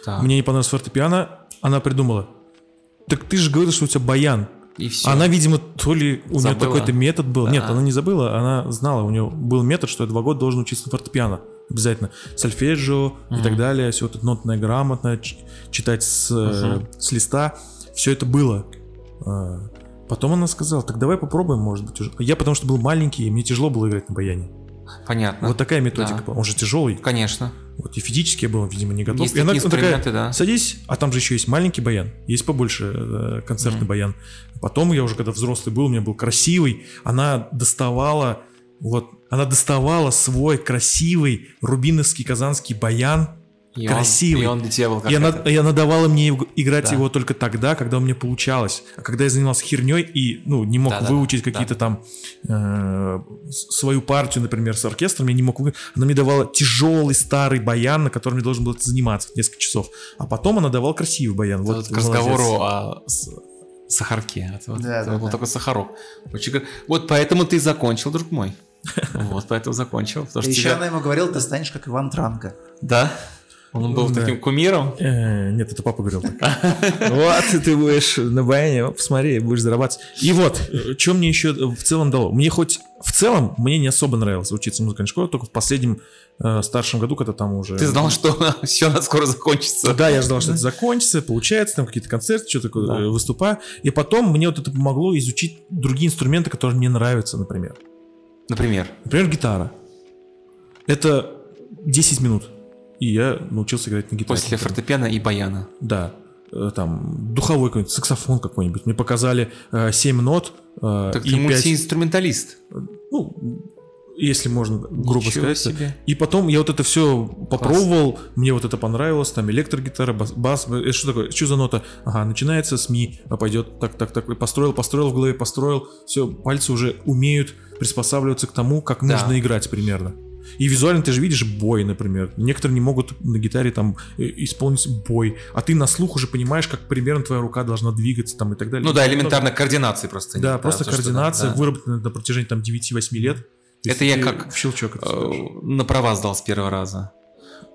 так, Мне не понравилось фортепиано, она придумала. Так ты же говорил, что у тебя баян. И все. Она, видимо, то ли у нее какой-то метод был. Нет, А. она не забыла, она знала, у нее был метод, что я два года должен учиться на фортепиано. Обязательно. Сольфеджио и Мгм. так далее. Все это нотная грамотно, читать с, Мгм. с листа. Все это было. А, Потом она сказала, так давай попробуем, может быть, уже. Я потому что был маленький, и мне тяжело было играть на баяне. Понятно. Вот такая методика. Да. была. Он же тяжелый. Конечно. Вот и физически я был, видимо, не готов. Есть и она такая, да. садись, а там же еще есть маленький баян, есть побольше э, концертный Мгм. баян. Потом я уже, когда взрослый был, у меня был красивый, она доставала, вот, она доставала свой красивый рубиновский казанский баян, И Красивый. Он, и он для тебя был как и она, это. и она давала мне иг- играть Да. его только тогда, когда у меня получалось. А когда я занимался херней и, ну, не мог Да-да-да, выучить да. какие-то там э, свою партию, например, с оркестром, я не мог вы- Она мне давала тяжелый старый баян, на котором я должен был заниматься несколько часов. А потом она давала красивый баян. Вот, Вот, к разговору о сахарке. Это, вот- Да, это да, был да. такой сахарок. Очень Вот поэтому ты закончил, друг мой. Вот поэтому закончил. Что Еще тебя- она ему говорила, ты станешь как Иван Транко. Да? Он был Да. таким кумиром. Э, нет, это папа говорил так. Вот, ты будешь на баяне, посмотри, будешь зарабатывать. И вот, что мне еще в целом дало? Мне хоть в целом, мне не особо нравилось учиться в музыкальной школе, только в последнем э, старшем году, когда там уже... Ты знал, что все скоро закончится. Да, я ждал, что это закончится, получается, там какие-то концерты, что такое, Да. э, выступаю. И потом мне вот это помогло изучить другие инструменты, которые мне нравятся, например. Например. Например, гитара. Это 10 минут. И я научился играть на гитаре. После фортепиано и баяна. Да. э, там духовой какой-нибудь, саксофон какой-нибудь. Мне показали э, 7 нот э, Так и ты 5... мультиинструменталист. Ну, если можно грубо Ничего сказать. себе. И потом я вот это все попробовал, мне вот это понравилось, там электрогитара, бас, бас, это что такое, что за нота? Ага, начинается с ми, а пойдет так, так, так, построил, построил в голове, построил, все, пальцы уже умеют приспосабливаться к тому, как Да. нужно играть примерно. И визуально ты же видишь бой, например. Некоторые не могут на гитаре там э, исполнить бой, а ты на слух уже понимаешь, как примерно твоя рука должна двигаться там и так далее. Ну да, элементарно координации просто. Да, нет, просто то, что координация да. выработана на протяжении там 9-8 лет. То Это я как, в щелчок это. Э, На права сдал с первого раза.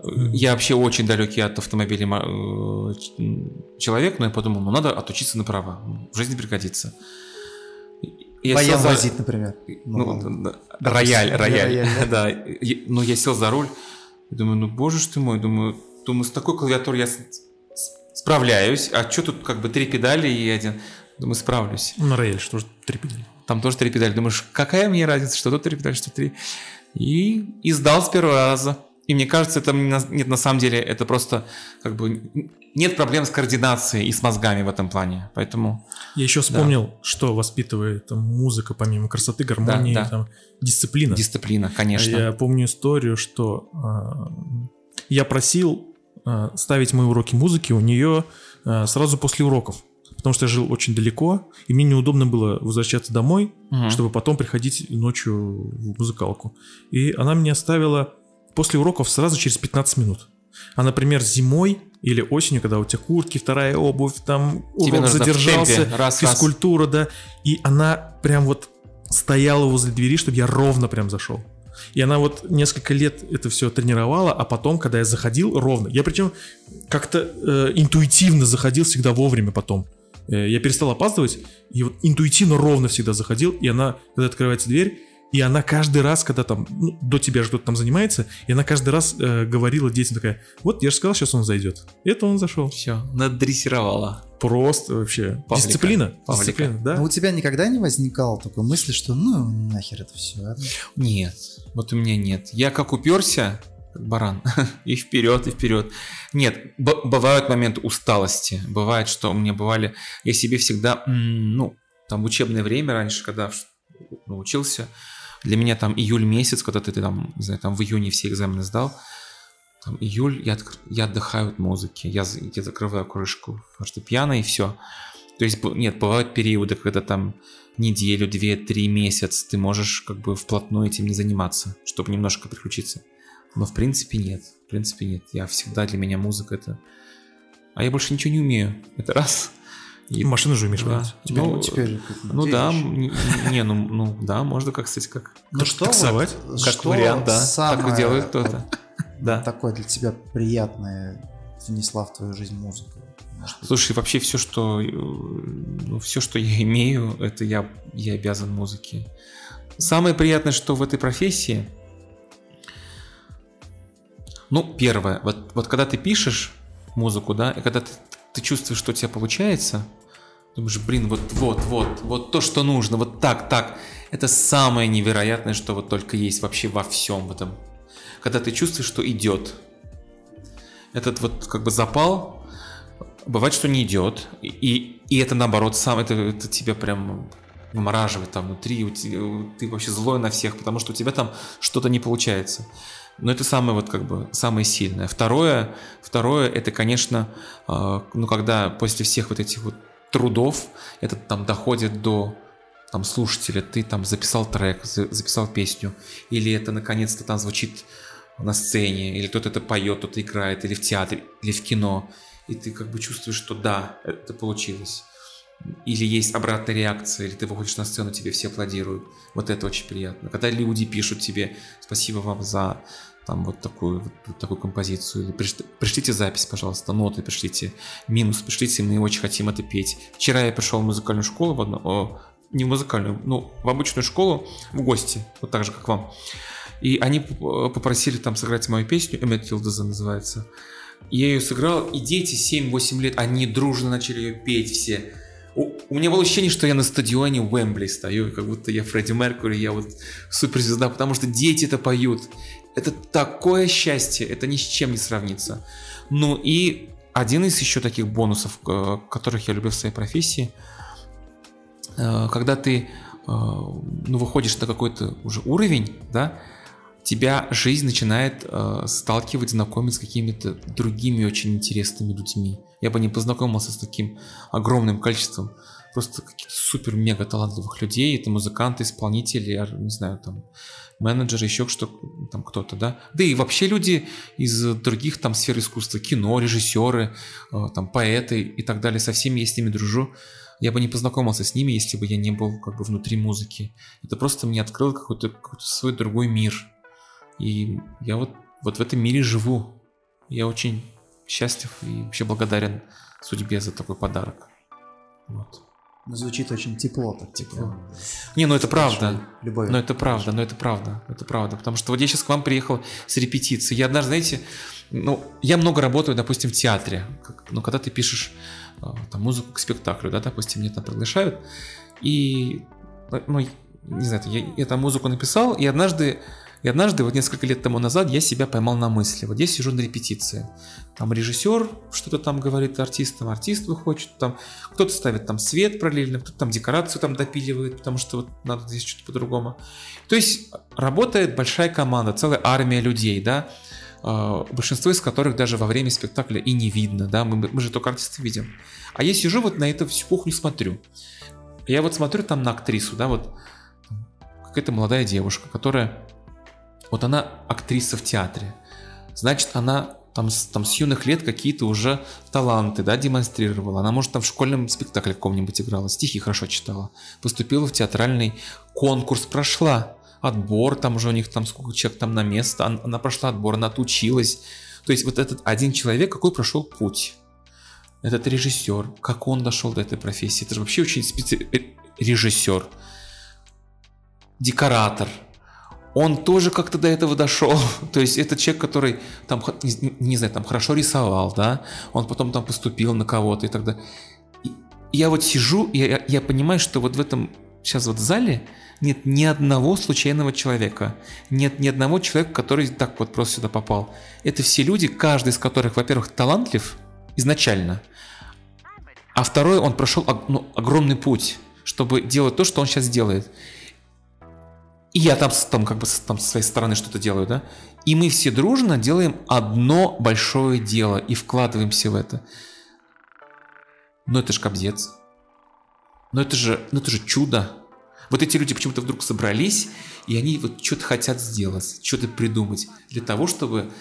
Я вообще очень далекий от автомобилей э, человек, но я подумал, ну надо отучиться на права. В жизни пригодится. Я Баян сел за- возить, например. Ну, Ну, да, да, рояль, рояль. рояль, Да. Я- Ну, я сел за руль. и Думаю, ну боже ж ты мой, думаю, думаю, с такой клавиатурой я с- справляюсь. А что тут как бы три педали и один? Думаю, справлюсь. На рояль, что же три педали. Там тоже три педали. Думаешь, какая мне разница, что тут три педали, что три. И, и сдал с первого раза. И мне кажется, это нет, на самом деле, это просто как бы нет проблем с координацией и с мозгами в этом плане. Поэтому Я еще вспомнил, что воспитывает там, музыка, помимо красоты, гармонии, да. там, дисциплина. дисциплина, конечно. Я помню историю, что а, я просил а, ставить мои уроки музыки у нее а, сразу после уроков. Потому что я жил очень далеко, и мне неудобно было возвращаться домой, Мгм. чтобы потом приходить ночью в музыкалку. И она мне оставила после уроков сразу через 15 минут. А, например, зимой или осенью, когда у тебя куртки, вторая обувь, там Тебе урок задержался. Раз, раз. физкультура, да. И она прям вот стояла возле двери, чтобы я ровно прям зашел. И она вот несколько лет это все тренировала, а потом, когда я заходил ровно, я причем как-то э, интуитивно заходил всегда вовремя потом. Э, я перестал опаздывать, и вот интуитивно ровно всегда заходил, и она, когда открывается дверь, и она каждый раз, когда там, ну, до тебя же кто-то там занимается, и она каждый раз э, говорила детям такая, вот я же сказал, сейчас он зайдет. И это он зашел. Все, надрессировала. Просто вообще. Павлика. Дисциплина. Павлика. Дисциплина, да. Но у тебя никогда не возникало такой мысли, что ну нахер это все. Нет, вот у меня нет. Я как уперся, как баран, и вперед, и вперед. Нет, б- бывают моменты усталости. Бывает, что у меня бывали... Я себе всегда, ну, там в учебное время раньше, когда ну, учился, для меня там июль месяц, когда ты, ты там, не знаю, там в июне все экзамены сдал, там июль, я, я отдыхаю от музыки, я, я закрываю крышку фортепиано и все. То есть, нет, бывают периоды, когда там неделю, две, три месяца ты можешь как бы вплотную этим не заниматься, чтобы немножко приключиться. Но в принципе нет. В принципе нет. Я всегда для меня музыка это... А я больше ничего не умею. Это раз. И- Машину же умеешь Да. Теперь, Ну, теперь Ну да, не, ну, ну да, можно как, кстати, как, Ну что, таксовать? вот, как что вариант, да. самое так делает кто-то. Да. такое для тебя приятное внесла в твою жизнь музыка? Слушай, вообще все, что, э, ну, все, что я имею, это я, я обязан музыке. Самое приятное, что в этой профессии, ну, первое, вот, вот когда ты пишешь музыку, да, и когда ты, ты чувствуешь, что у тебя получается, думаешь, блин, вот, вот, вот, вот то, что нужно, вот так, так, это самое невероятное, что вот только есть вообще во всем этом. Когда ты чувствуешь, что идет. Этот вот как бы запал, Бывает, что не идет, и, и это наоборот сам, это, это тебя прям вымораживает там внутри, у те- ты вообще злой на всех, потому что у тебя там что-то не получается. Но это самое вот как бы самое сильное. Второе, второе это, конечно, э, ну когда после всех вот этих вот трудов это там доходит до там слушателя, ты там записал трек, за- записал песню, или это наконец-то там звучит на сцене, или кто-то это поет, кто-то играет, или в театре, или в кино, и ты как бы чувствуешь, что да, это получилось. Или есть обратная реакция, или ты выходишь на сцену, тебе все аплодируют. Вот это очень приятно. Когда люди пишут тебе «Спасибо вам за там вот такую, вот, такую композицию», «Приш- «Пришлите запись, пожалуйста, ноты пришлите, минус пришлите, мы очень хотим это петь». Вчера я пришел в музыкальную школу, в одну, о, не в музыкальную, ну, в обычную школу, в гости, вот так же, как вам. И они п- попросили там сыграть мою песню, Эммет Килдеза называется. Я ее сыграл, и дети 7-8 лет, они дружно начали ее петь все. У, меня было ощущение, что я на стадионе Уэмбли стою, как будто я Фредди Меркури, я вот суперзвезда, потому что дети это поют. Это такое счастье, это ни с чем не сравнится. Ну и один из еще таких бонусов, э, которых я люблю в своей профессии, э, когда ты э, ну, выходишь на какой-то уже уровень, да, тебя жизнь начинает сталкивать, знакомить с какими-то другими очень интересными людьми. Я бы не познакомился с таким огромным количеством просто каких-то супер-мега талантливых людей. Это музыканты, исполнители, не знаю, там, менеджеры, еще что там кто-то, да. Да и вообще люди из других там сфер искусства, кино, режиссеры, э, там поэты и так далее. Со всеми я с ними дружу. Я бы не познакомился с ними, если бы я не был как бы внутри музыки. Это просто мне открыло какой-то какой свой другой мир. И я вот, вот в этом мире живу. Я очень счастлив и вообще благодарен судьбе за такой подарок. Вот. Ну, звучит очень тепло, так тепло. Не, ну это правда. Любовь. Но это правда, но это правда, это правда. Потому что вот я сейчас к вам приехал с репетиции. Я однажды, знаете, ну, я много работаю, допустим, в театре. Ну, когда ты пишешь а, там, музыку к спектаклю, да, допустим, меня там приглашают. И, ну, не знаю, я, я там музыку написал, и однажды и однажды, вот несколько лет тому назад, я себя поймал на мысли. Вот я сижу на репетиции. Там режиссер что-то там говорит артистам, артист выходит, там кто-то ставит там свет параллельно, кто-то там декорацию там допиливает, потому что вот надо здесь что-то по-другому. То есть работает большая команда, целая армия людей, да, а, большинство из которых даже во время спектакля и не видно, да, мы, мы же только артистов видим. А я сижу вот на эту всю кухню смотрю. Я вот смотрю там на актрису, да, вот какая-то молодая девушка, которая вот она актриса в театре. Значит, она там, там с юных лет какие-то уже таланты, да, демонстрировала. Она, может, там в школьном спектакле каком-нибудь играла, стихи хорошо читала. Поступила в театральный конкурс, прошла отбор, там уже у них там сколько человек там на место, она, она прошла отбор, она отучилась. То есть вот этот один человек, какой прошел путь? Этот режиссер, как он дошел до этой профессии? Это же вообще очень специ... Э, режиссер, декоратор – он тоже как-то до этого дошел. То есть это человек, который там, не, знаю, там хорошо рисовал, да, он потом там поступил на кого-то и так далее. И я вот сижу, и я, я понимаю, что вот в этом сейчас вот зале нет ни одного случайного человека, нет ни одного человека, который так вот просто сюда попал. Это все люди, каждый из которых, во-первых, талантлив изначально, а второй, он прошел ну, огромный путь, чтобы делать то, что он сейчас делает и я там, там как бы там со своей стороны что-то делаю, да, и мы все дружно делаем одно большое дело и вкладываемся в это. Но это же кобзец. Но это же, ну это же чудо. Вот эти люди почему-то вдруг собрались, и они вот что-то хотят сделать, что-то придумать для того, чтобы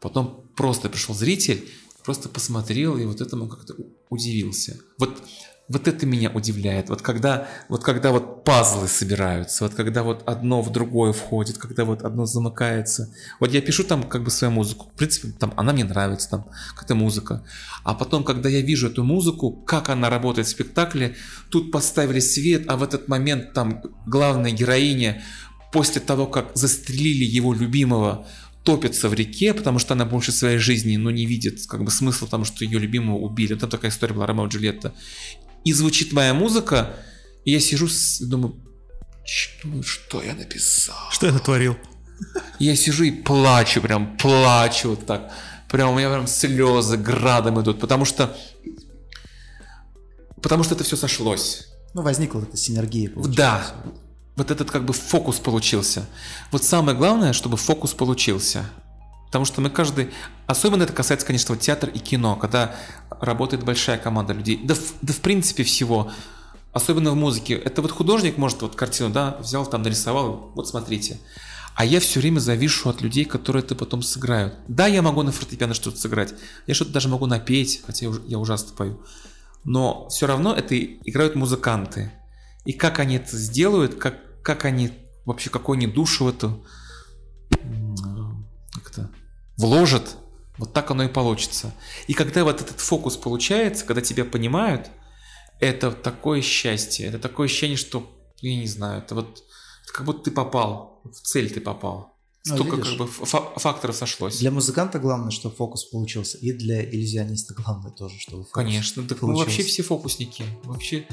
потом просто пришел зритель, просто посмотрел и вот этому как-то удивился. Вот вот это меня удивляет. Вот когда, вот когда вот пазлы собираются, вот когда вот одно в другое входит, когда вот одно замыкается. Вот я пишу там как бы свою музыку. В принципе, там она мне нравится, там какая-то музыка. А потом, когда я вижу эту музыку, как она работает в спектакле, тут поставили свет, а в этот момент там главная героиня после того, как застрелили его любимого, топится в реке, потому что она больше своей жизни, но не видит как бы смысла в том, что ее любимого убили. Там такая история была Ромео и Джульетта и звучит моя музыка, и я сижу и думаю, что, что я написал? Что я натворил? Я сижу и плачу, прям плачу вот так. Прям у меня прям слезы градом идут, потому что потому что это все сошлось. Ну, возникла эта синергия. Получилась. Да, вот этот как бы фокус получился. Вот самое главное, чтобы фокус получился. Потому что мы каждый... Особенно это касается, конечно, вот театра и кино, когда работает большая команда людей. Да, да в принципе всего. Особенно в музыке. Это вот художник может вот картину, да, взял там, нарисовал, вот смотрите. А я все время завишу от людей, которые это потом сыграют. Да, я могу на фортепиано что-то сыграть. Я что-то даже могу напеть, хотя я ужасно пою. Но все равно это играют музыканты. И как они это сделают, как, как они вообще, какой они душу в эту вложат, вот так оно и получится. И когда вот этот фокус получается, когда тебя понимают, это такое счастье, это такое ощущение, что, я не знаю, это вот это как будто ты попал, в цель ты попал. Ну, Столько видишь, как бы факторов сошлось. Для музыканта главное, чтобы фокус получился, и для иллюзиониста главное тоже, чтобы фокус Конечно, так мы вообще все фокусники, вообще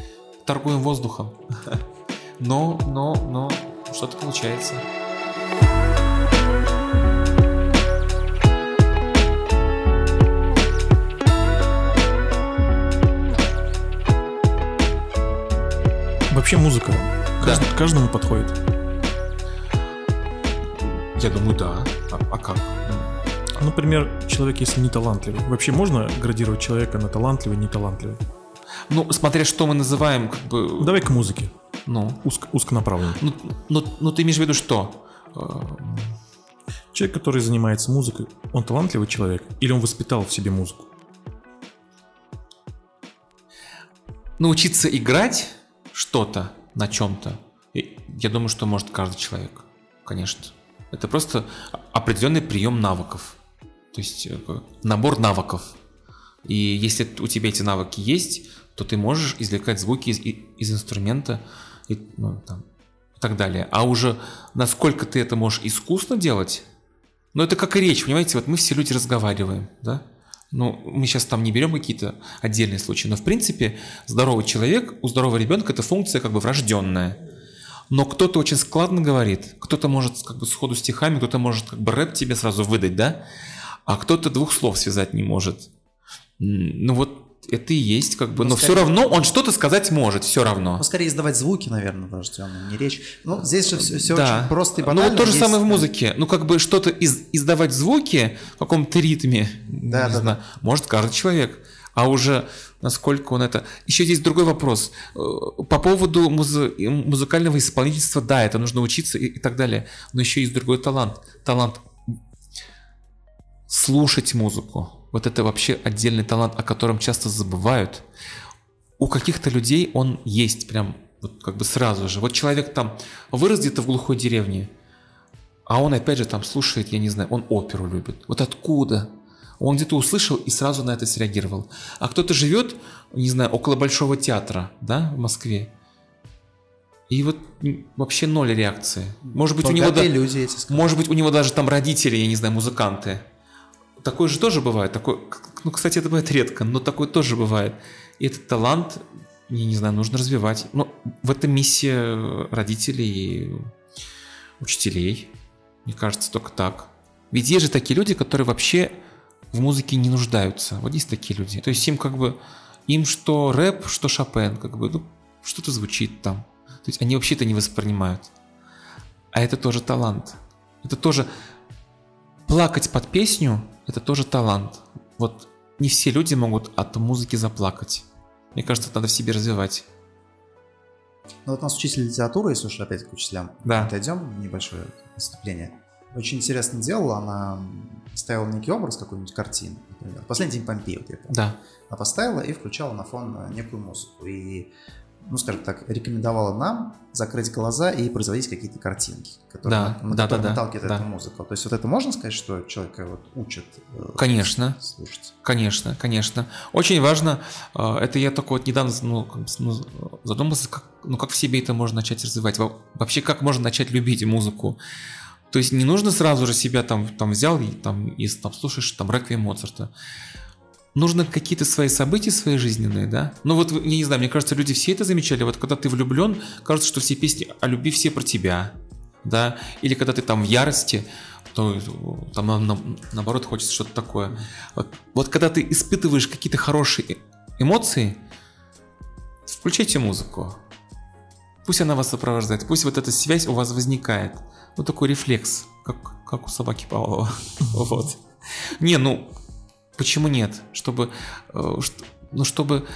торгуем воздухом. Но, но, но что-то получается. Вообще музыка кажд- каждому подходит. Я думаю, да. А, а как? Например, человек, если не талантливый. Вообще можно градировать человека на талантливый, не талантливый? Ну, смотря что мы называем, как бы... Давай к музыке. Ну, Узко, узконаправленный. ну, ну, ну, ты имеешь в виду что? Э, Человек, который занимается музыкой, он талантливый человек? Или он воспитал в себе музыку? Научиться играть что-то на чем-то, я думаю, что может каждый человек, конечно. Это просто определенный прием навыков. То есть э, набор навыков. И если у тебя эти навыки есть, то ты можешь извлекать звуки из, из инструмента и, ну, там, и так далее. А уже насколько ты это можешь искусно делать, ну это как и речь, понимаете, вот мы все люди разговариваем, да? Ну, мы сейчас там не берем какие-то отдельные случаи, но в принципе здоровый человек, у здорового ребенка это функция как бы врожденная. Но кто-то очень складно говорит, кто-то может как бы сходу стихами, кто-то может как бы рэп тебе сразу выдать, да? А кто-то двух слов связать не может. Ну вот это и есть как бы, Ну, но скорее- все равно он что-то сказать может, все равно. Ну, скорее издавать звуки, наверное, врожденные, не речь. Ну, здесь же все, Да. очень просто и Ну банально. вот то же Есть, самое в да. музыке. Ну как бы что-то из- издавать звуки в каком-то ритме, Да, не да, знаю, может каждый человек. А уже насколько он это... Еще здесь другой вопрос. Э, По поводу музы- музыкального исполнительства, да, это нужно учиться и, и так далее. Но еще есть другой талант. Талант слушать музыку. Вот это вообще отдельный талант, о котором часто забывают. У каких-то людей он есть прям вот как бы сразу же. Вот человек там вырос где-то в глухой деревне, а он опять же там слушает, я не знаю, он оперу любит. Вот откуда? Он где-то услышал и сразу на это среагировал. А кто-то живет, не знаю, около Большого театра, да, в Москве. И вот вообще ноль реакции. Может быть, у него... Богатые да- люди скажем. может быть, у него даже там родители, я не знаю, музыканты. Такое же тоже бывает. Такое, ну, кстати, это бывает редко, но такое тоже бывает. И этот талант, я не знаю, нужно развивать. Ну, в этом миссия родителей и учителей. Мне кажется, только так. Ведь есть же такие люди, которые вообще в музыке не нуждаются. Вот есть такие люди. То есть им как бы, им что рэп, что Шопен, как бы, ну, что-то звучит там. То есть они вообще это не воспринимают. А это тоже талант. Это тоже плакать под песню, это тоже талант. Вот не все люди могут от музыки заплакать. Мне кажется, это надо в себе развивать. Ну, вот у нас учитель литературы, если уж опять к учителям Да. отойдем, небольшое выступление. Очень интересно делала, она ставила некий образ какой-нибудь картины, например. Последний день Помпеи, вот я помню. Да. Она поставила и включала на фон э, некую музыку. И, ну, скажем так, рекомендовала нам закрыть глаза и производить какие-то картинки, которые, Да, на да, которые да, да, наталкивает да. эта музыка. То есть вот это можно сказать, что человека вот учат э, Конечно. слушать? Конечно, конечно. Очень важно, э, это я только вот недавно ну, ну, задумался, как, ну как в себе это можно начать развивать. Во- Вообще, как можно начать любить музыку. То есть не нужно сразу же себя там, там взял и там, и там слушаешь там реквием Моцарта. Нужно какие-то свои события свои жизненные, да? Ну вот, я не знаю, мне кажется, люди все это замечали. Вот когда ты влюблен, кажется, что все песни о любви все про тебя, да? Или когда ты там в ярости, то там на- на- наоборот хочется что-то такое. Вот, вот когда ты испытываешь какие-то хорошие эмоции, включайте музыку. Пусть она вас сопровождает, пусть вот эта связь у вас возникает. Ну, такой рефлекс, как, как у собаки Павлова. Вот. Не, ну, почему нет? Чтобы, э, ну, чтобы,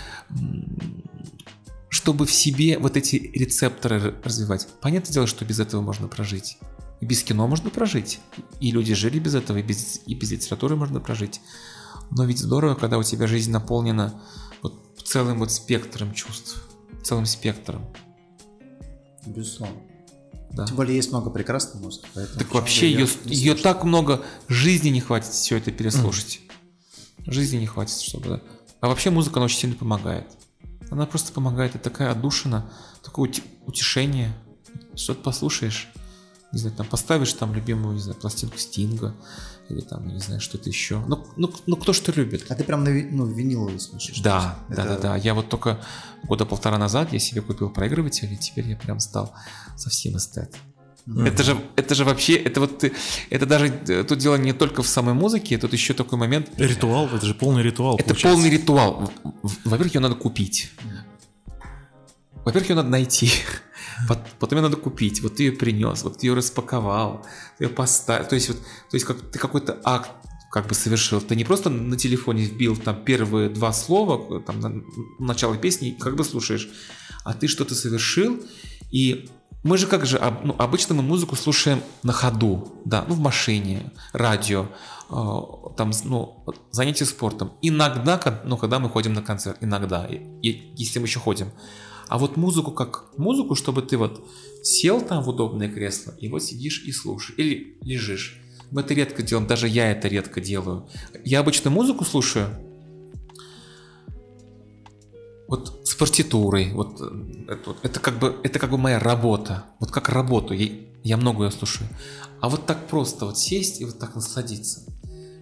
чтобы в себе вот эти рецепторы развивать. Понятное дело, что без этого можно прожить. И без кино можно прожить. И люди жили без этого, и без, и без литературы можно прожить. Но ведь здорово, когда у тебя жизнь наполнена вот целым вот спектром чувств. Целым спектром. Безусловно. Да. Тем более есть много прекрасной музыки. поэтому Так вообще ее, ее так много, жизни не хватит все это переслушать. Жизни не хватит, чтобы... А вообще музыка, она очень сильно помогает. Она просто помогает, это такая отдушина, такое утешение. Что-то послушаешь, не знаю, там поставишь там любимую, не знаю, пластинку Стинга, или там, не знаю, что-то еще. Ну, ну, ну кто что любит? А ты прям на ну, виниловый слушаешь? Да, да, это- да, да. Я вот только года полтора назад я себе купил проигрыватель, и теперь я прям стал совсем эстет. Это же, это же вообще, это вот, это даже э, тут дело не только в самой музыке, тут еще такой момент. Ритуал, это же полный ритуал. Это получается. полный ритуал. Во-первых, ее надо купить. во-первых, ее надо найти, потом ее надо купить, вот ты ее принес, вот ты ее распаковал, ты ее поставил, то есть вот, то есть как ты какой-то акт как бы совершил. Ты не просто на телефоне вбил там первые два слова, там на, начало песни, как бы слушаешь, а ты что-то совершил, и мы же как же, ну, обычно мы музыку слушаем на ходу, да, ну в машине, радио, э, там, ну, занятия спортом. Иногда, ну, когда мы ходим на концерт, иногда, и, если мы еще ходим. А вот музыку как музыку, чтобы ты вот сел там в удобное кресло, и вот сидишь и слушаешь, или лежишь. Мы это редко делаем, даже я это редко делаю. Я обычно музыку слушаю, вот с партитурой, вот это, это как бы это как бы моя работа, вот как работу, я, я много ее слушаю. А вот так просто вот сесть и вот так насладиться,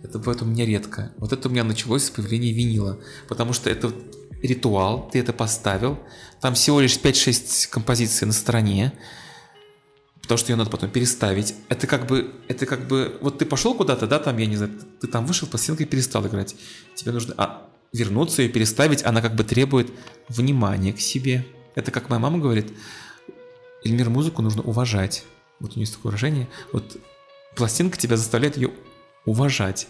это бывает у меня редко. Вот это у меня началось с появления винила, потому что это ритуал, ты это поставил, там всего лишь 5-6 композиций на стороне, потому что ее надо потом переставить. Это как бы, это как бы, вот ты пошел куда-то, да, там, я не знаю, ты там вышел, пластинкой перестал играть. Тебе нужно, а вернуться и переставить, она как бы требует внимания к себе. Это как моя мама говорит, Эльмир, музыку нужно уважать. Вот у нее есть такое выражение. Вот пластинка тебя заставляет ее уважать.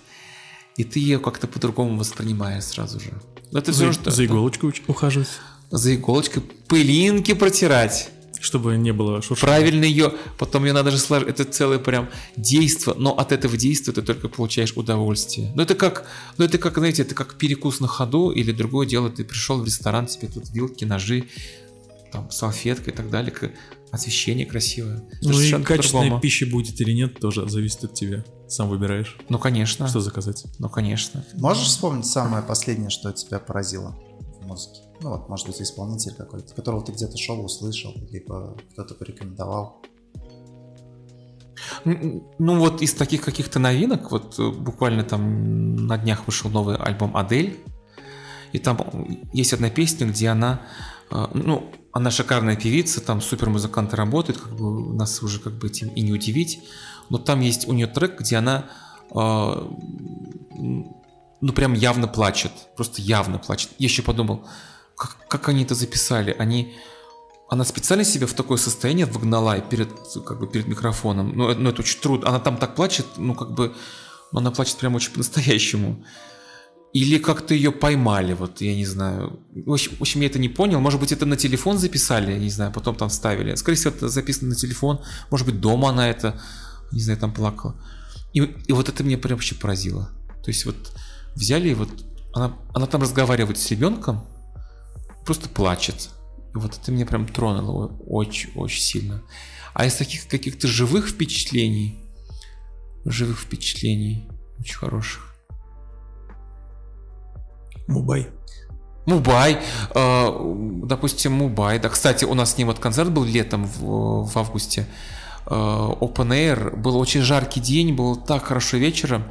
И ты ее как-то по-другому воспринимаешь сразу же. Это за, все, что, за иголочкой ухаживать. За иголочкой пылинки протирать. Чтобы не было шуршания. Правильно ее, потом ее надо же сложить. Это целое прям действо, но от этого действия ты только получаешь удовольствие. Ну это как, ну это как, знаете, это как перекус на ходу или другое дело, ты пришел в ресторан, тебе тут вилки, ножи, там салфетка и так далее, освещение красивое. Ну и качественная пища будет или нет, тоже зависит от тебя. Сам выбираешь. Ну конечно. Что заказать? Ну конечно. Можешь вспомнить самое последнее, что тебя поразило в музыке? Ну вот, может быть, исполнитель какой-то, которого ты где-то шел, услышал, либо кто-то порекомендовал. Ну вот из таких каких-то новинок, вот э, буквально там на днях вышел новый альбом Адель, и там есть одна песня, где она, э, ну, она шикарная певица, там супер музыканты работают, как бы нас уже как бы этим и не удивить, но там есть у нее трек, где она э, ну прям явно плачет, просто явно плачет. Я еще подумал, как, как они это записали? Они, она специально себя в такое состояние вогнала перед, как бы перед микрофоном. Ну, ну, это очень трудно. Она там так плачет, ну, как бы, ну, она плачет прям очень по-настоящему. Или как-то ее поймали, вот, я не знаю. В общем, в общем, я это не понял. Может быть, это на телефон записали, я не знаю, потом там вставили. Скорее всего, это записано на телефон. Может быть, дома она это, не знаю, там плакала. И, и вот это меня прям вообще поразило. То есть вот взяли и вот она, она там разговаривает с ребенком, просто плачет. Вот это меня прям тронуло очень-очень сильно. А из таких каких-то живых впечатлений, живых впечатлений, очень хороших. Мубай. Мубай, э, допустим, Мубай. Да, кстати, у нас с ним вот концерт был летом в, в августе. Э, Open Air. Был очень жаркий день, было так хорошо вечером.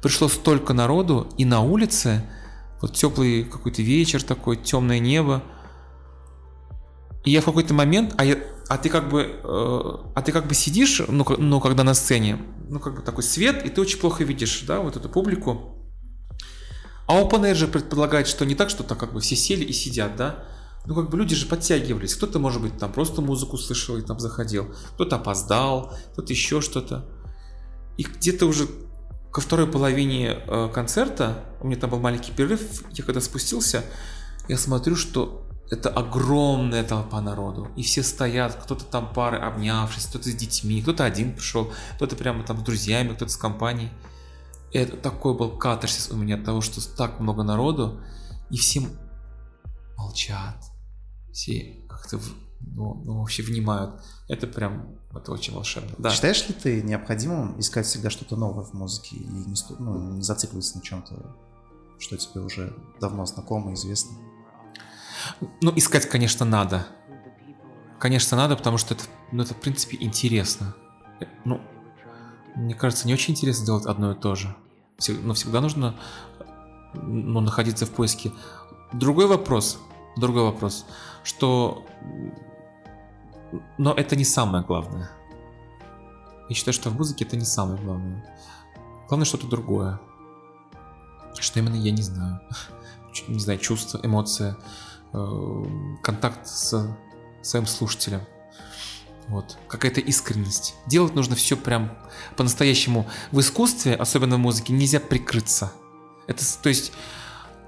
Пришло столько народу, и на улице вот теплый какой-то вечер такой, темное небо. И я в какой-то момент, а, я, а ты как бы, э, а ты как бы сидишь, ну, ну, когда на сцене, ну, как бы такой свет, и ты очень плохо видишь, да, вот эту публику. А Open Air же предполагает, что не так, что так как бы все сели и сидят, да, ну, как бы люди же подтягивались. Кто-то, может быть, там просто музыку слышал и там заходил. Кто-то опоздал, кто-то еще что-то. И где-то уже ко второй половине э, концерта, у меня там был маленький перерыв, я когда спустился, я смотрю, что это огромная толпа народу, и все стоят, кто-то там пары обнявшись, кто-то с детьми, кто-то один пришел, кто-то прямо там с друзьями, кто-то с компанией. И это такой был катарсис у меня от того, что так много народу, и все молчат, все как-то ну, ну, вообще внимают. Это прям, это очень волшебно. Да. Считаешь ли ты необходимым искать всегда что-то новое в музыке и не, ну, не зацикливаться на чем-то, что тебе уже давно знакомо, известно? Ну, искать, конечно, надо. Конечно, надо, потому что это, ну, это в принципе, интересно. Ну, мне кажется, не очень интересно делать одно и то же. Но всегда нужно ну, находиться в поиске. Другой вопрос, другой вопрос, что но это не самое главное. Я считаю, что в музыке это не самое главное. Главное что-то другое. Что именно, я не знаю. Не знаю, чувство, эмоция, э, контакт с своим слушателям. Вот. Какая-то искренность. Делать нужно все прям по-настоящему. В искусстве, особенно в музыке, нельзя прикрыться. Это, то есть,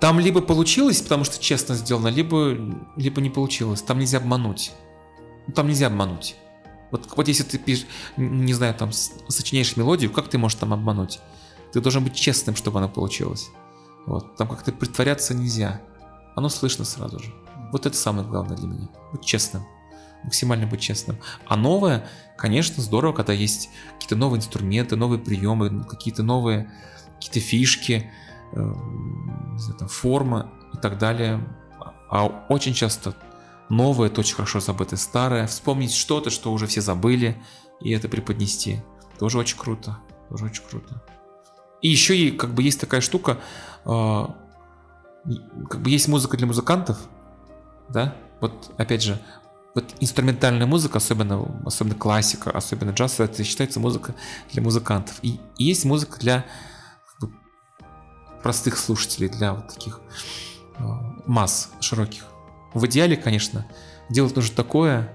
там либо получилось, потому что честно сделано, либо, либо не получилось. Там нельзя обмануть. Ну, там нельзя обмануть. Вот, вот если ты пишешь, не знаю, там сочиняешь мелодию, как ты можешь там обмануть? Ты должен быть честным, чтобы она получилась. Вот. Там как-то притворяться нельзя. Оно слышно сразу же. Вот это самое главное для меня. Быть честным. Максимально быть честным. А новое, конечно, здорово, когда есть какие-то новые инструменты, новые приемы, какие-то новые какие-то фишки, э, знаю, там, форма и так далее. А очень часто новое, это очень хорошо забытое старое. Вспомнить что-то, что уже все забыли, и это преподнести. Тоже очень круто. Тоже очень круто. И еще и как бы есть такая штука, э, как бы есть музыка для музыкантов, да, вот опять же, вот инструментальная музыка, особенно, особенно классика, особенно джаз, это считается музыка для музыкантов. И, и есть музыка для как бы, простых слушателей, для вот таких э, масс широких. В идеале, конечно, делать нужно такое,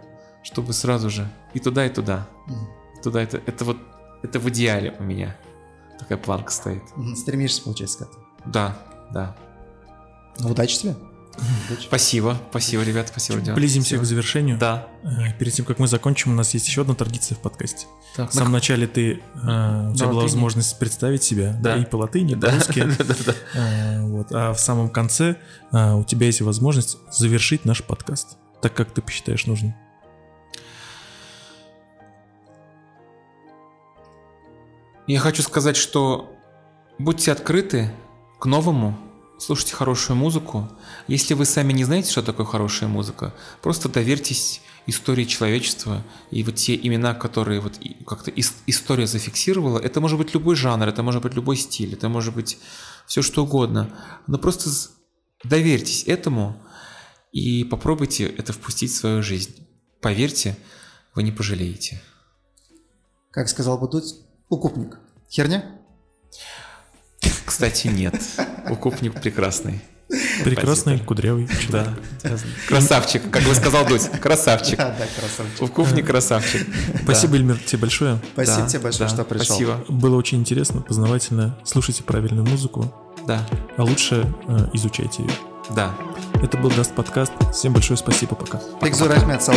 чтобы сразу же и туда, и туда. Mm. Туда это, это вот это в идеале у меня. Такая планка стоит. Стремишься, получается, к этому. Да, да. Ну, удачи тебе. Спасибо, спасибо, ребят, спасибо, Диана. Близимся спасибо. к завершению. Да. Э, перед тем, как мы закончим, у нас есть еще одна традиция в подкасте. Так, в самом на... начале ты, э, у тебя была возможность представить себя да. Да, и по латыни, да. по-русски. Э, вот. А в самом конце у тебя есть возможность завершить наш подкаст, так как ты посчитаешь нужным. Я хочу сказать, что будьте открыты к новому, слушайте хорошую музыку. Если вы сами не знаете, что такое хорошая музыка, просто доверьтесь истории человечества и вот те имена, которые вот как-то история зафиксировала, это может быть любой жанр, это может быть любой стиль, это может быть все что угодно. Но просто доверьтесь этому и попробуйте это впустить в свою жизнь. Поверьте, вы не пожалеете. Как сказал бы тут, укупник. Херня? Кстати, нет. Укупник прекрасный. Прекрасный, Спасибо. кудрявый Да. Красавчик, как бы сказал Дудь. Красавчик. Да, да, красавчик. Укупник красавчик. Спасибо, Эльмир, тебе большое. Спасибо тебе большое, что пришел. Спасибо. Было очень интересно, познавательно. Слушайте правильную музыку. Да. А лучше э, изучайте ее. Да. Это был Dast подкаст. Всем большое спасибо, пока. Бик зур рәхмәт, сау